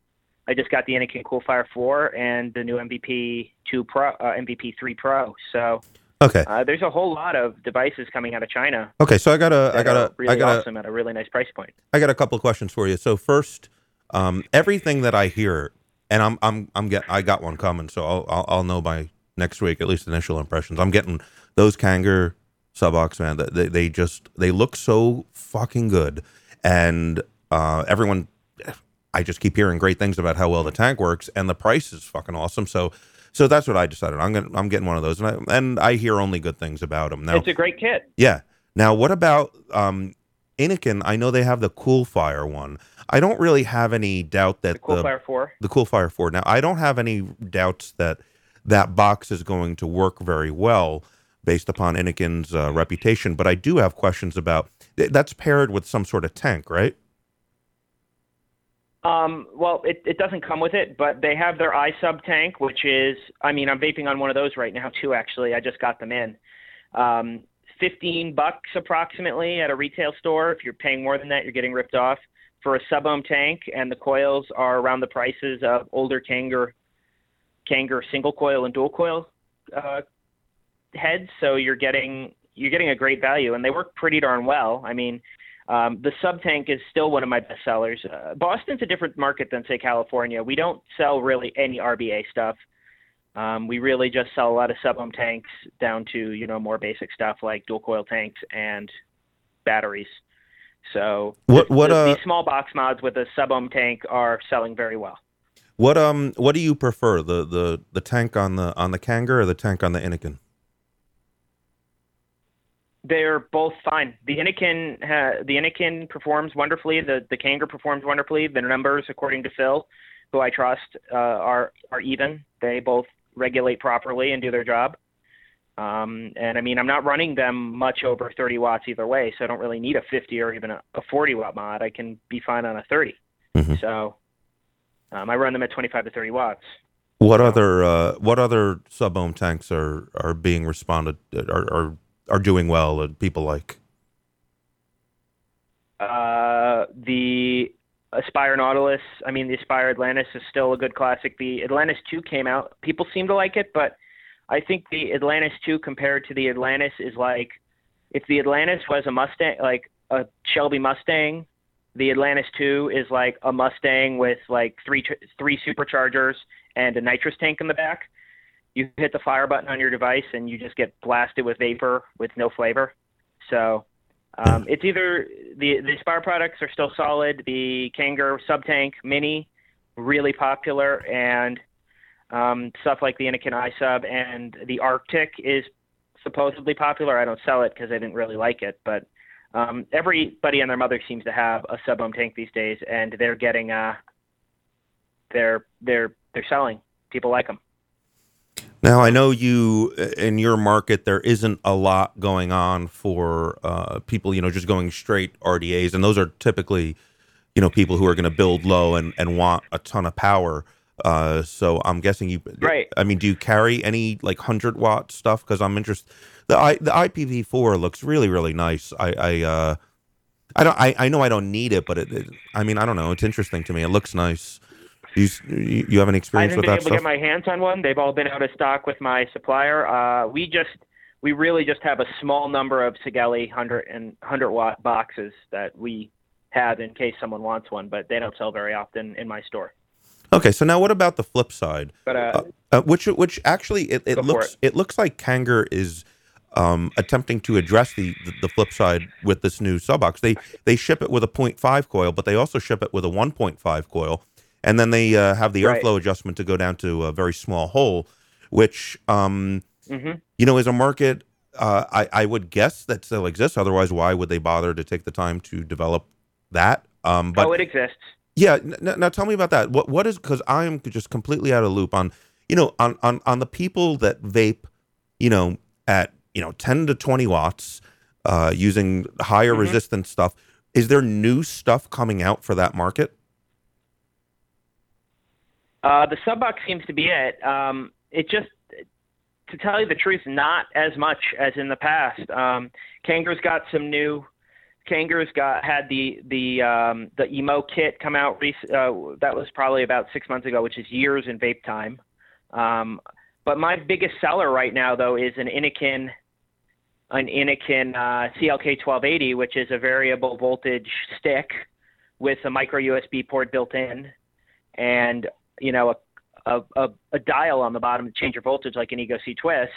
I just got the Innokin Coolfire 4 and the new MVP 2 Pro, uh, MVP 3 Pro. So Okay. uh, there's a whole lot of devices coming out of China. Okay. So I got a I got a really I got a at a really nice price point. I got a couple of questions for you. So first, um, everything that I hear, and I'm I'm I'm get I got one coming, so I'll I'll, I'll know by next week at least initial impressions. I'm getting those Kanger Subox man. That they, they just they look so fucking good, and uh, everyone. I just keep hearing great things about how well the tank works, and the price is fucking awesome. So, so that's what I decided. I'm gonna I'm getting one of those, and I, and I hear only good things about them. Now, It's a great kit. yeah. Now, what about um, Innokin? I know they have the Cool Fire one. I don't really have any doubt that The Coolfire 4. the Cool Fire Four. Now, I don't have any doubts that that box is going to work very well based upon Innokin's uh, reputation. But I do have questions about that's paired with some sort of tank, right? Um, well, it, it doesn't come with it, but they have their iSub tank, which is, I mean, I'm vaping on one of those right now too. Actually, I just got them in. Um, 15 bucks approximately at a retail store. If you're paying more than that, you're getting ripped off for a sub ohm tank, and the coils are around the prices of older Kanger, Kanger single coil and dual coil uh, heads. So you're getting you're getting a great value, and they work pretty darn well. I mean, um, the sub tank is still one of my best sellers. Uh, Boston's a different market than say California. We don't sell really any RBA stuff. Um, we really just sell a lot of sub ohm tanks down to you know more basic stuff like dual coil tanks and batteries. So What- what, the, uh, these small box mods with a sub ohm tank are selling very well. What um what do you prefer the the the tank on the on the Kanger or the tank on the Innokin? They're both fine. The Innokin, ha- the Innokin performs wonderfully. The the Kanger performs wonderfully. The numbers, according to Phil, who I trust, uh, are are even. They both regulate properly and do their job. Um, and I mean, I'm not running them much over 30 watts either way, so I don't really need a 50 or even a, a 40 watt mod. I can be fine on a 30. Mhm. So um, I run them at 25 to 30 watts. What other uh, what other sub ohm tanks are are being responded are are, are doing well and people like? Uh, the Aspire Nautilus, I mean, the Aspire Atlantis is still a good classic. The Atlantis 2 came out. People seem to like it, but I think the Atlantis 2 compared to the Atlantis is like if the Atlantis was a Mustang, like a Shelby Mustang, The Atlantis 2 is like a Mustang with like three three superchargers and a nitrous tank in the back. You hit the fire button on your device and you just get blasted with vapor with no flavor. So um, it's either the the Aspire products are still solid. The Kanger sub tank mini really popular and um, stuff like the Innokin iSub and the Arctic is supposedly popular. I don't sell it because I didn't really like it, but um, everybody and their mother seems to have a sub ohm tank these days, and they're getting uh, they're they're they're selling. People like them. Now I know you in your market there isn't a lot going on for uh, people you know just going straight RDAs, and those are typically you know people who are going to build low and and want a ton of power. Uh, so I'm guessing you. Right. I mean, do you carry any like hundred watt stuff? Because I'm interested. The I the IPv4 looks really really nice. I I uh, I don't I, I know I don't need it, but it, it I mean I don't know. It's interesting to me. It looks nice. You you, have any I haven't been that able to get my hands on one. They've all been out of stock with my supplier. Uh, we just we really just have a small number of Sigelei 100 and 100 watt boxes that we have in case someone wants one, but they don't sell very often in my store. Okay, so now what about the flip side? But uh, Uh, uh, which which actually it, it looks it. looks like Kanger is um, attempting to address the, the the flip side with this new Subox. They they ship it with a 0.5 coil, but they also ship it with a 1.5 coil, and then they uh, have the Right. airflow adjustment to go down to a very small hole, which um, mhm. you know is a market. Uh, I I would guess that still exists. Otherwise, why would they bother to take the time to develop that? Um, but oh, it exists. yeah. N- n- now tell me about that. What what is because I am just completely out of loop on you know on on on the people that vape, you know at you know ten to twenty watts, uh, using higher Mhm. resistance stuff. Is there new stuff coming out for that market? Uh, the Subox seems to be it. Um, it just, to tell you the truth, not as much as in the past. Um, Kanger's got some new. Kanger's got had the the um, the EMOW kit come out. Rec- uh, that was probably about six months ago, which is years in vape time. Um, but my biggest seller right now, though, is an Innokin, an Innokin uh, CLK 1280, which is a variable voltage stick with a micro USB port built in, and you know, a, a, a, dial on the bottom to change your voltage like an Ego C Twist,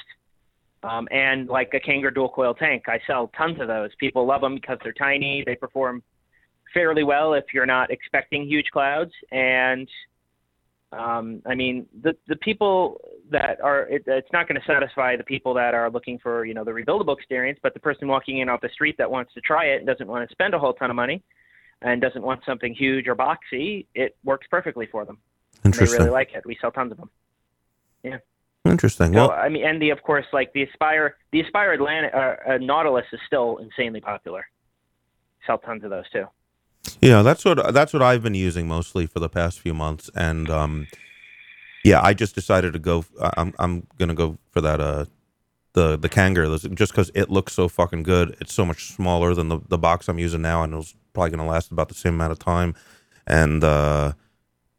um, and like a Kanger dual coil tank. I sell tons of those. People love them because they're tiny. They perform fairly well if you're not expecting huge clouds. And um, I mean, the the people that are it, it's not going to satisfy the people that are looking for you know the rebuildable experience, but the person walking in off the street that wants to try it and doesn't want to spend a whole ton of money and doesn't want something huge or boxy, it works perfectly for them and they Interesting. really like it. We sell tons of them. Yeah. Interesting. So, Well, I mean, and the of course, like the Aspire, the Aspire Atlantic uh, uh, Nautilus is still insanely popular. Sell tons of those too. Yeah, that's what that's what I've been using mostly for the past few months, and um, yeah, I just decided to go. I'm I'm gonna go for that uh, the the Kanger just because it looks so fucking good. It's so much smaller than the the box I'm using now, and it's probably gonna last about the same amount of time, and uh,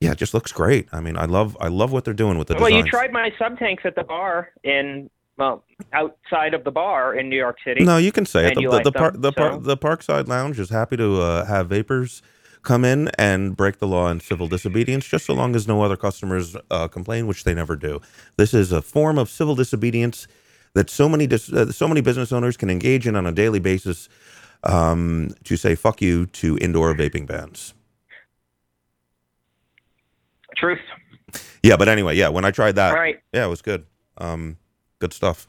yeah, it just looks great. I mean, I love I love what they're doing with the well, you tried my sub tanks at the bar in well outside of the bar in New York City. No, you can say it. The, the, like the, par- them, the, par- so- the Parkside Lounge is happy to uh, have vapers come in and break the law in civil disobedience, just so long as no other customers uh, complain, which they never do. This is a form of civil disobedience that so many dis- uh, so many business owners can engage in on a daily basis um, to say "fuck you" to indoor vaping bans. Truth. Yeah, but anyway, yeah, when I tried that, All right. yeah, it was good. Um, good stuff.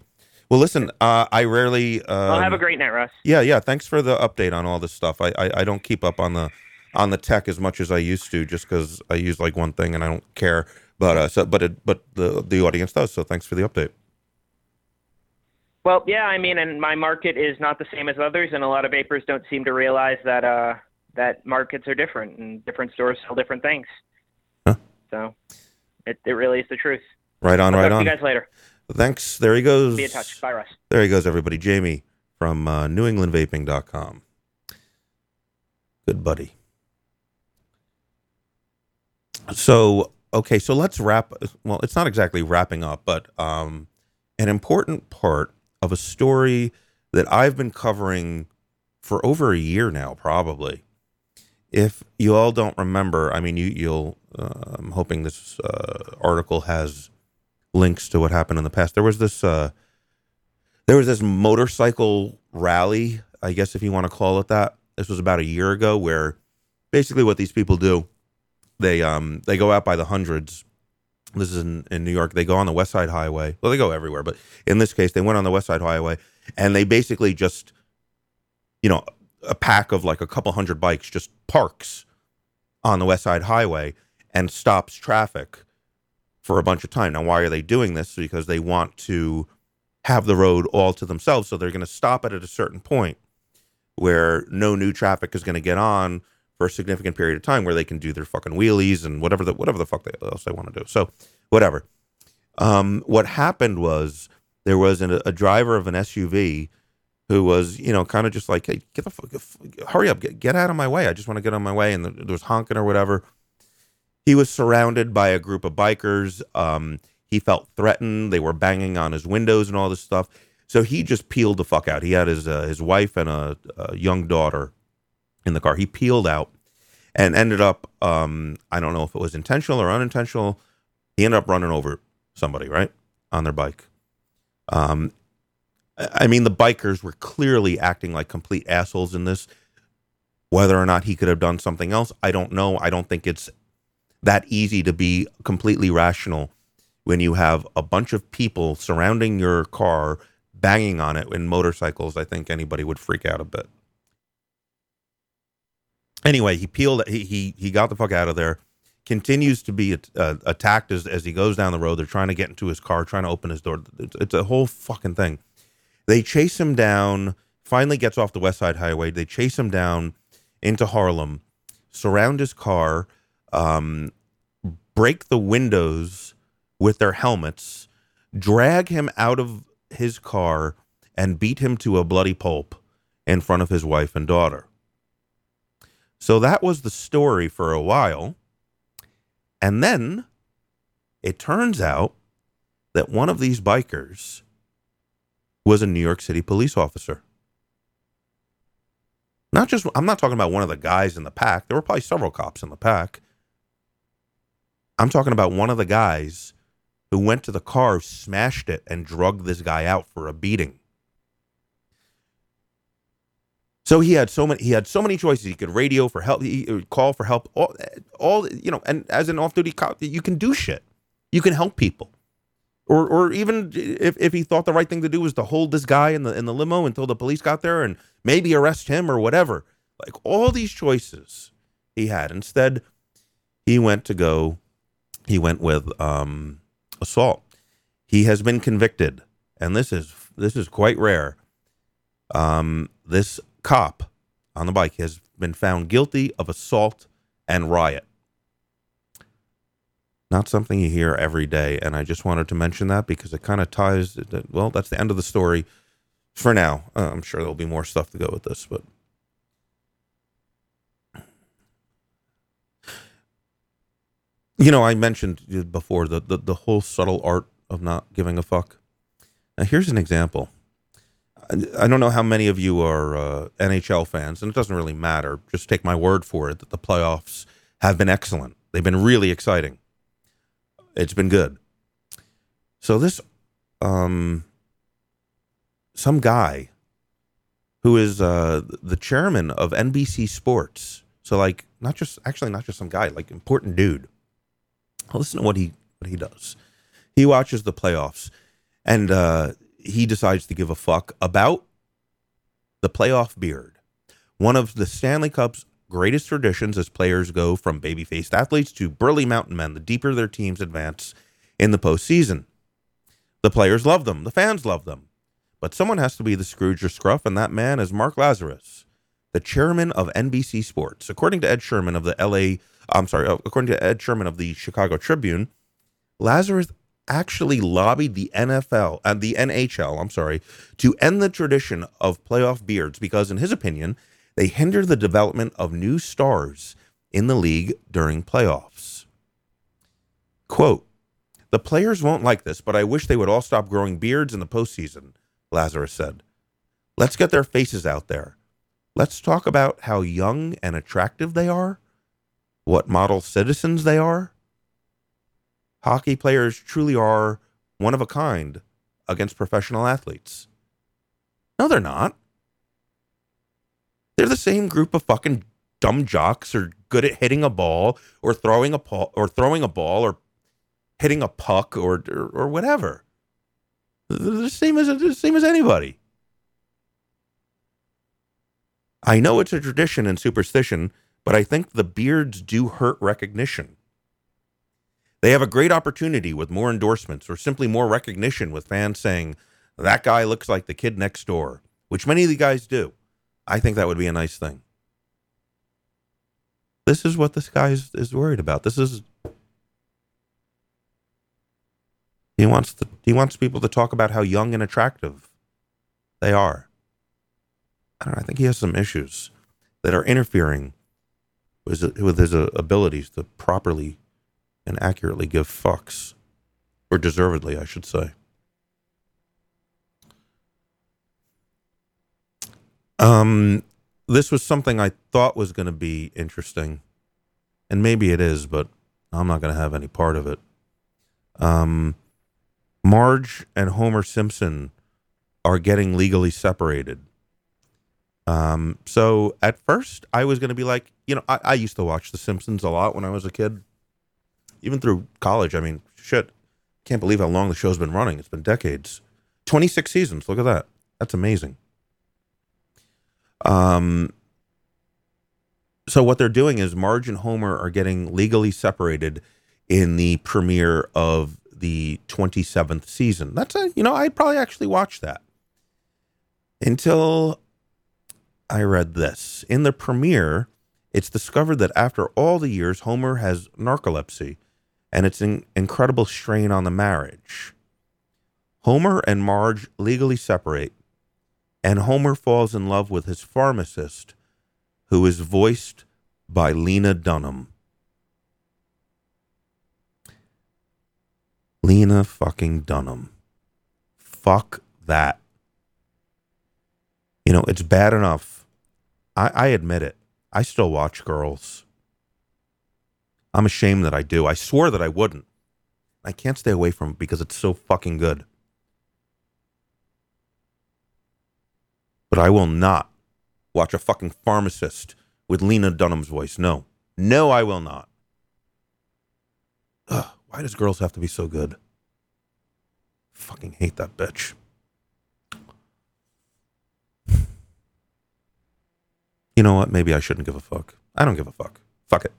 Well, listen, uh, I rarely. Um, Well, have a great night, Russ. Yeah, yeah. Thanks for the update on all this stuff. I, I, I don't keep up on the on the tech as much as I used to, just because I use like one thing and I don't care. But uh, so but it but the the audience does. So thanks for the update. Well, yeah, I mean, and my market is not the same as others, and a lot of vapers don't seem to realize that uh, that markets are different, and different stores sell different things. So, it it really is the truth. Right on, I'll right on. you guys later. Thanks. There he goes. Be in touch. Bye, Russ. There he goes, everybody. Jamie from uh, NewEnglandVaping.com. Good buddy. So okay, so let's wrap. Well, it's not exactly wrapping up, but um, an important part of a story that I've been covering for over a year now, probably, if you all don't remember, I mean, you, you'll. Uh, I'm hoping this uh, article has links to what happened in the past. There was this. Uh, there was this motorcycle rally, I guess if you want to call it that. This was about a year ago, where basically what these people do, they um they go out by the hundreds. This is in, in New York. They go on the West Side Highway. Well, they go everywhere, but in this case, they went on the West Side Highway, and they basically just, you know, a pack of like a couple hundred bikes just parks on the West Side Highway and stops traffic for a bunch of time. Now, why are they doing this? Because they want to have the road all to themselves. So they're going to stop it at a certain point where no new traffic is going to get on for a significant period of time where they can do their fucking wheelies and whatever the whatever the fuck they, else they want to do. So whatever. Um, what happened was there was an, a driver of an SUV who was, you know, kind of just like, hey, get the fuck, hurry up, get, get out of my way. I just want to get on my way. And there was honking or whatever. He was surrounded by a group of bikers. Um, he felt threatened. They were banging on his windows and all this stuff. So he just peeled the fuck out. He had his uh, his wife and a, a, young daughter in the car. He peeled out and ended up. Um, I don't know if it was intentional or unintentional. He ended up running over somebody right on their bike. Um, I mean, the bikers were clearly acting like complete assholes in this. Whether or not he could have done something else, I don't know. I don't think it's that easy to be completely rational when you have a bunch of people surrounding your car, banging on it in motorcycles. I think anybody would freak out a bit. Anyway, he peeled. He he he got the fuck out of there. Continues to be uh, attacked as as he goes down the road. They're trying to get into his car, trying to open his door. It's, it's a whole fucking thing. They chase him down, finally gets off the West Side Highway. They chase him down into Harlem, surround his car, um, break the windows with their helmets, drag him out of his car, and beat him to a bloody pulp in front of his wife and daughter. So that was the story for a while. And then it turns out that one of these bikers was a New York City police officer. Not just, I'm not talking about one of the guys in the pack. There were probably several cops in the pack. I'm talking about one of the guys who went to the car, smashed it, and drugged this guy out for a beating. So he had so many. He had so many choices. He could radio for help. He could call for help. All, all you know. And as an off-duty cop, you can do shit. You can help people or or even if, if he thought the right thing to do was to hold this guy in the in the limo until the police got there and maybe arrest him or whatever. Like all these choices he had. Instead, he went to go. He went with um, assault. He has been convicted, and this is this is quite rare. Um, this cop on the bike has been found guilty of assault and riot not something you hear every day. And I just wanted to mention that because it kind of ties, well, that's the end of the story for now. Uh, I'm sure there'll be more stuff to go with this, but. You know, I mentioned before the, the, the whole subtle art of not giving a fuck. Now, here's an example. I don't know how many of you are uh, NHL fans, and it doesn't really matter. Just take my word for it that the playoffs have been excellent. They've been really exciting. It's been good. So this um some guy who is uh the chairman of NBC Sports. So like not just actually not just some guy, like important dude. I'll listen to what he what he does. He watches the playoffs and uh he decides to give a fuck about the playoff beard. One of the Stanley Cup's greatest traditions as players go from baby faced athletes to burly mountain men the deeper their teams advance in the postseason. The players love them, the fans love them. But someone has to be the Scrooge or Scruff, and that man is Mark Lazarus, the chairman of NBC Sports. According to Ed Sherman of the LA, I'm sorry, according to Ed Sherman of the Chicago Tribune, Lazarus actually lobbied the NFL and uh, the NHL, I'm sorry, to end the tradition of playoff beards because, in his opinion, they hinder the development of new stars in the league during playoffs. Quote, the players won't like this, but I wish they would all stop growing beards in the postseason, Lazarus said. Let's get their faces out there. Let's talk about how young and attractive they are, what model citizens they are. Hockey players truly are one of a kind against professional athletes. No, they're not. They're the same group of fucking dumb jocks or good at hitting a ball or throwing a ball or throwing a ball or hitting a puck or or, or whatever. They're the same as the same as anybody. I know it's a tradition and superstition, but I think the beards do hurt recognition. They have a great opportunity with more endorsements or simply more recognition with fans saying, that guy looks like the kid next door, which many of the guys do. I think that would be a nice thing. This is what this guy is, is worried about. This is he wants to, he wants people to talk about how young and attractive they are. I, don't know, I think he has some issues that are interfering with, with his uh, abilities to properly and accurately give fucks, or deservedly, I should say. Um, this was something I thought was going to be interesting, and maybe it is, but I'm not going to have any part of it. Um, Marge and Homer Simpson are getting legally separated. Um, so at first, I was going to be like, you know, I, I used to watch The Simpsons a lot when I was a kid, even through college. I mean, shit, can't believe how long the show's been running. It's been decades, 26 seasons. Look at that. That's amazing. Um, so what they're doing is Marge and Homer are getting legally separated in the premiere of the 27th season. That's a, you know, I'd probably actually watch that until I read this. In the premiere, it's discovered that after all the years, Homer has narcolepsy and it's an incredible strain on the marriage. Homer and Marge legally separate, and Homer falls in love with his pharmacist, who is voiced by Lena Dunham. Lena fucking Dunham. Fuck that. You know, it's bad enough. I, I admit it. I still watch girls. I'm ashamed that I do. I swore that I wouldn't. I can't stay away from it because it's so fucking good. But I will not watch a fucking pharmacist with Lena Dunham's voice. No. No, I will not. Ugh, why does girls have to be so good? Fucking hate that bitch. You know what? Maybe I shouldn't give a fuck. I don't give a fuck. Fuck it.